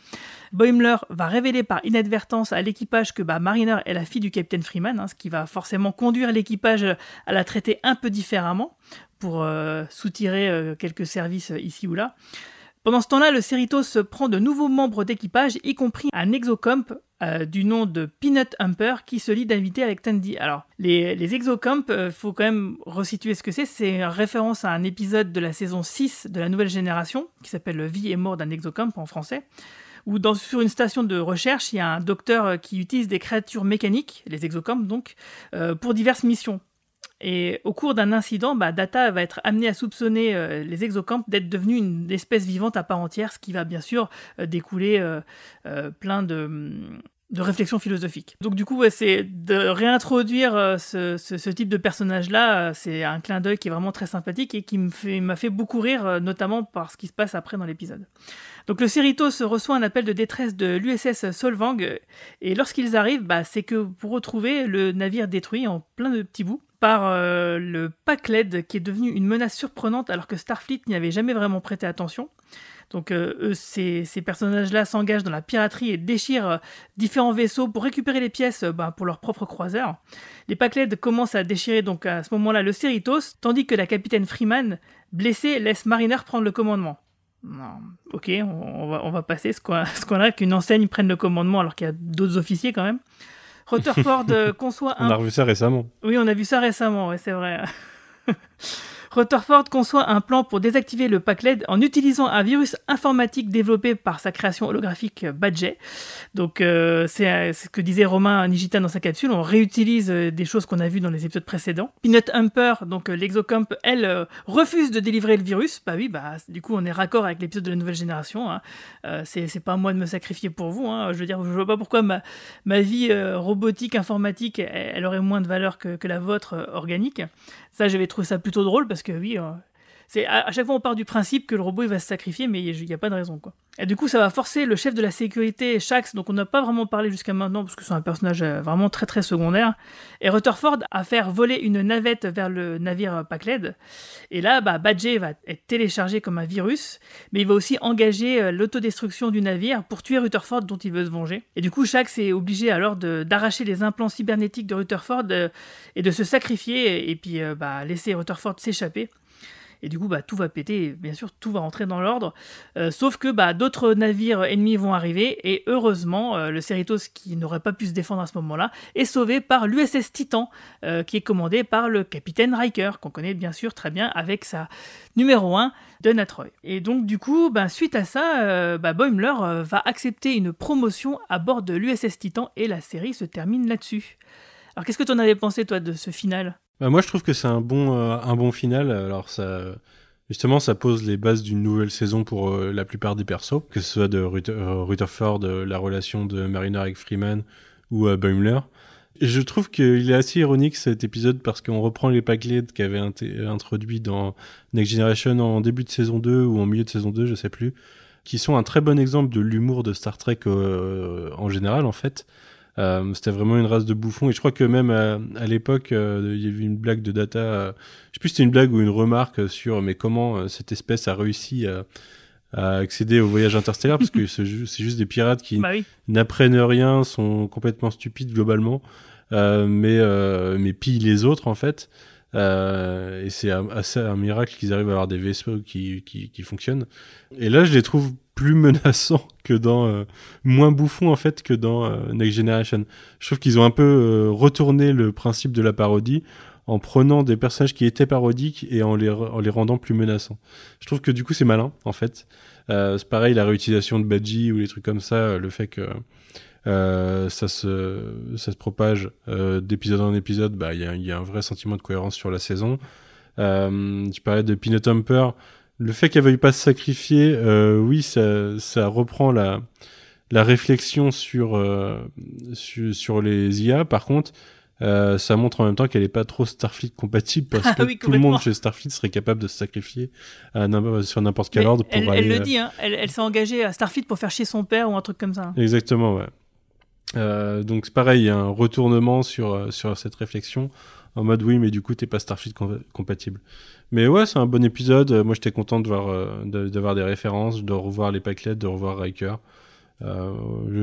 Boimler va révéler par inadvertance à l'équipage que bah, Mariner est la fille du capitaine Freeman, hein, ce qui va forcément conduire l'équipage à la traiter un peu différemment pour soutirer quelques services ici ou là. Pendant ce temps-là, le Cerritos prend de nouveaux membres d'équipage, y compris un exocomp euh, du nom de Peanut Humper qui se lie d'inviter avec Tandy. Alors, les, les exocamps, il euh, faut quand même resituer ce que c'est. C'est une référence à un épisode de la saison 6 de la nouvelle génération qui s'appelle Vie et mort d'un exocamp en français. Où sur une station de recherche, il y a un docteur euh, qui utilise des créatures mécaniques, les exocamps donc, pour diverses missions. Et au cours d'un incident, bah, Data va être amené à soupçonner les exocamps d'être devenus une espèce vivante à part entière, ce qui va bien sûr découler plein de, de réflexion philosophique. Donc du coup, c'est de réintroduire euh, ce, type de personnage-là, euh, c'est un clin d'œil qui est vraiment très sympathique et qui m'a fait, fait, beaucoup rire, euh, notamment par ce qui se passe après dans l'épisode. Donc le Cerritos reçoit un appel de détresse de l'USS Solvang, et lorsqu'ils arrivent, bah, c'est que pour retrouver le navire détruit en plein de petits bouts par le Pacled qui est devenu une menace surprenante alors que Starfleet n'y avait jamais vraiment prêté attention. Donc euh, ces, personnages-là s'engagent dans la piraterie et déchirent euh, différents vaisseaux pour récupérer les pièces euh, bah, pour leurs propres croiseurs. Les Pacled commencent à déchirer donc à ce moment-là le Cerritos, tandis que la capitaine Freeman, blessée, laisse Mariner prendre le commandement. Ok, on, va, on va passer ce qu'on a qu'une enseigne prenne le commandement alors qu'il y a d'autres officiers quand même. Rutherford <laughs> conçoit un... On a revu ça récemment. Oui, on a vu ça récemment, ouais, c'est vrai. <laughs> Rutherford conçoit un plan pour désactiver le Pacled en utilisant un virus informatique développé par sa création holographique Badger. Donc euh, c'est ce que disait Romain Nigita dans sa capsule, on réutilise euh, des choses qu'on a vues dans les épisodes précédents. Peanut Humper, donc euh, l'exocamp, elle refuse de délivrer le virus. Bah oui, bah du coup on est raccord avec l'épisode de la nouvelle génération. Hein. c'est pas à moi de me sacrifier pour vous. Hein. Je veux dire, je vois pas pourquoi ma, vie robotique, informatique, elle, aurait moins de valeur que la vôtre organique. Ça, j'avais trouvé ça plutôt drôle parce que oui, euh, c'est à, chaque fois on part du principe que le robot il va se sacrifier, mais il n'y a, pas de raison quoi. Et du coup, ça va forcer le chef de la sécurité, Shax, donc on n'a pas vraiment parlé jusqu'à maintenant parce que c'est un personnage euh, vraiment très très secondaire, et Rutherford à faire voler une navette vers le navire Pacled. Et là, bah, Badger va être téléchargé comme un virus, mais il va aussi engager euh, l'autodestruction du navire pour tuer Rutherford dont il veut se venger. Et du coup, Shax est obligé alors d'arracher les implants cybernétiques de Rutherford et de se sacrifier et, puis bah, laisser Rutherford s'échapper. Et du coup, bah, tout va péter, bien sûr, tout va rentrer dans l'ordre. Euh, sauf que bah, d'autres navires ennemis vont arriver, et heureusement, euh, le Cerritos, qui n'aurait pas pu se défendre à ce moment-là, est sauvé par l'USS Titan, euh, qui est commandé par le capitaine Riker, qu'on connaît bien sûr très bien avec sa numéro 1 de. Et donc, du coup, bah, suite à ça, Boimler va accepter une promotion à bord de l'USS Titan, et la série se termine là-dessus. Alors, qu'est-ce que tu en avais pensé, toi, de ce final? Bah, moi, je trouve que c'est un bon, euh, un bon final. Alors, ça, justement, ça pose les bases d'une nouvelle saison pour euh, la plupart des persos, que ce soit de euh, Rutherford, la relation de Mariner avec Freeman ou Boimler. Et je trouve qu'il est assez ironique cet épisode parce qu'on reprend les Packled qui avaient introduits dans Next Generation en début de saison 2 ou en milieu de saison 2, je sais plus, qui sont un très bon exemple de l'humour de Star Trek en général en fait. Euh, c'était vraiment une race de bouffons. Et je crois que même à, l'époque, euh, il y avait une blague de Data. Euh, je sais plus si c'était une blague ou une remarque sur mais comment cette espèce a réussi à, accéder au voyage interstellaire parce que <laughs> c'est juste des pirates qui bah n'apprennent rien, sont complètement stupides globalement, mais mais pillent les autres en fait. Et c'est assez un miracle qu'ils arrivent à avoir des vaisseaux qui, qui, fonctionnent. Et là, je les trouve plus <laughs> menaçant que dans euh, moins bouffon en fait que dans euh, Next Generation. Je trouve qu'ils ont un peu euh, retourné le principe de la parodie en prenant des personnages qui étaient parodiques et en les, en les rendant plus menaçants. Je trouve que du coup c'est malin en fait. c'est pareil la réutilisation de Badgie ou les trucs comme ça, le fait que ça se ça se propage d'épisode en épisode, bah il y, y, a un vrai sentiment de cohérence sur la saison. tu parlais de Peanut Humper le fait qu'elle veuille pas se sacrifier, euh, oui, ça, ça, reprend la, la réflexion sur, euh, sur, sur, les IA. Par contre, euh, ça montre en même temps qu'elle est pas trop Starfleet compatible parce ah que tout le monde chez Starfleet serait capable de se sacrifier à sur n'importe quel ordre pour elle, aller. Elle le dit, hein, elle, elle s'est engagée à Starfleet pour faire chier son père ou un truc comme ça. Exactement, ouais. Donc c'est pareil, il y a un retournement sur, sur cette réflexion en mode oui, mais du coup, t'es pas Starfleet compatible. Mais ouais, c'est un bon épisode. Moi, j'étais content euh, d'avoir des références, de revoir les Packlets, de revoir Riker. Euh,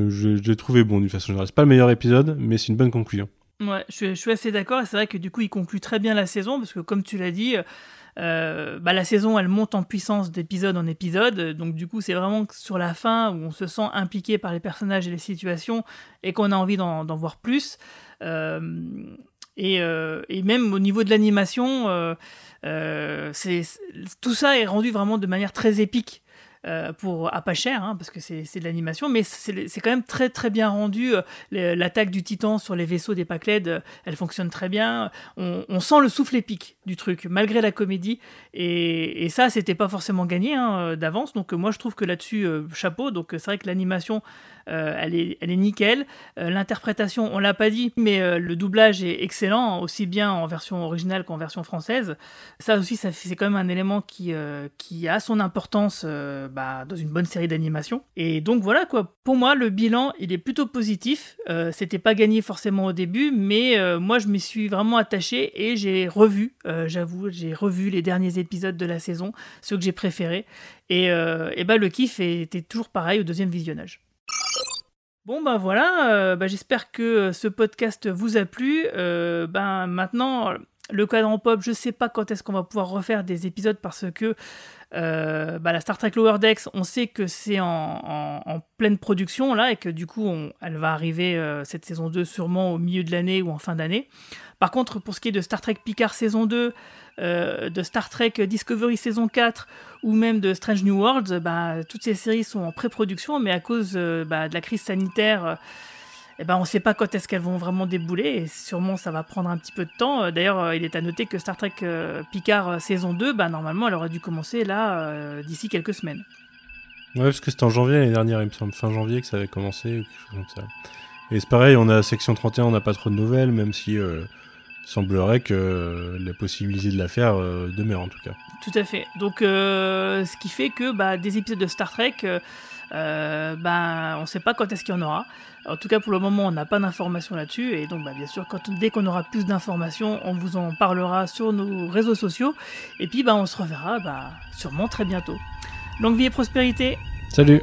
je, l'ai trouvé bon d'une façon générale. C'est pas le meilleur épisode, mais c'est une bonne conclusion. Ouais, je suis, assez d'accord. C'est vrai que du coup, il conclut très bien la saison parce que, comme tu l'as dit, bah, la saison, elle monte en puissance d'épisode en épisode. Donc du coup, c'est vraiment sur la fin où on se sent impliqué par les personnages et les situations et qu'on a envie d'en voir plus. Et, et, même au niveau de l'animation, tout ça est rendu vraiment de manière très épique. Euh, pour à pas cher, hein, parce que c'est de l'animation, mais c'est quand même très très bien rendu. Euh, l'attaque du titan sur les vaisseaux des Pacled, euh, elle fonctionne très bien. On, sent le souffle épique du truc, malgré la comédie. Et, et ça, c'était pas forcément gagné hein, d'avance. Donc moi, je trouve que là-dessus, chapeau. Donc c'est vrai que l'animation elle, est, elle est nickel. L'interprétation, on l'a pas dit, mais le doublage est excellent, aussi bien en version originale qu'en version française. Ça aussi, ça, c'est quand même un élément qui, qui a son importance bah, dans une bonne série d'animation. Et donc voilà quoi. Pour moi, le bilan, il est plutôt positif. C'était pas gagné forcément au début, mais moi, je m'y suis vraiment attaché et j'ai revu, j'avoue, j'ai revu les derniers épisodes de la saison, ceux que j'ai préférés. Et, bah, le kiff était toujours pareil au deuxième visionnage. Bon ben voilà, euh, bah, j'espère que euh, ce podcast vous a plu. Euh, ben maintenant, le cadran pop, je sais pas quand est-ce qu'on va pouvoir refaire des épisodes parce que bah, la Star Trek Lower Decks, on sait que c'est en, pleine production là et que du coup elle va arriver cette saison 2 sûrement au milieu de l'année ou en fin d'année. Par contre, pour ce qui est de Star Trek Picard saison 2, euh, de Star Trek Discovery saison 4 ou même de Strange New Worlds, bah, toutes ces séries sont en pré-production, mais à cause euh, bah, de la crise sanitaire, euh, eh ben, on ne sait pas quand est-ce qu'elles vont vraiment débouler, et sûrement ça va prendre un petit peu de temps. D'ailleurs, il est à noter que Star Trek Picard saison 2, bah, normalement, elle aurait dû commencer là d'ici quelques semaines. Ouais, parce que c'était en janvier l'année dernière, il me semble, fin janvier que ça avait commencé, ou quelque chose comme ça. Et c'est pareil, on a section 31, on n'a pas trop de nouvelles, même si semblerait que la possibilité de la faire euh, demeure en tout cas. Tout à fait. Donc, euh, ce qui fait que bah, des épisodes de Star Trek, euh, bah, on ne sait pas quand est-ce qu'il y en aura. En tout cas, pour le moment, on n'a pas d'informations là-dessus. Et donc, bah, bien sûr, quand, dès qu'on aura plus d'informations, on vous en parlera sur nos réseaux sociaux. Et puis, bah, on se reverra bah, sûrement très bientôt. Longue vie et prospérité. Salut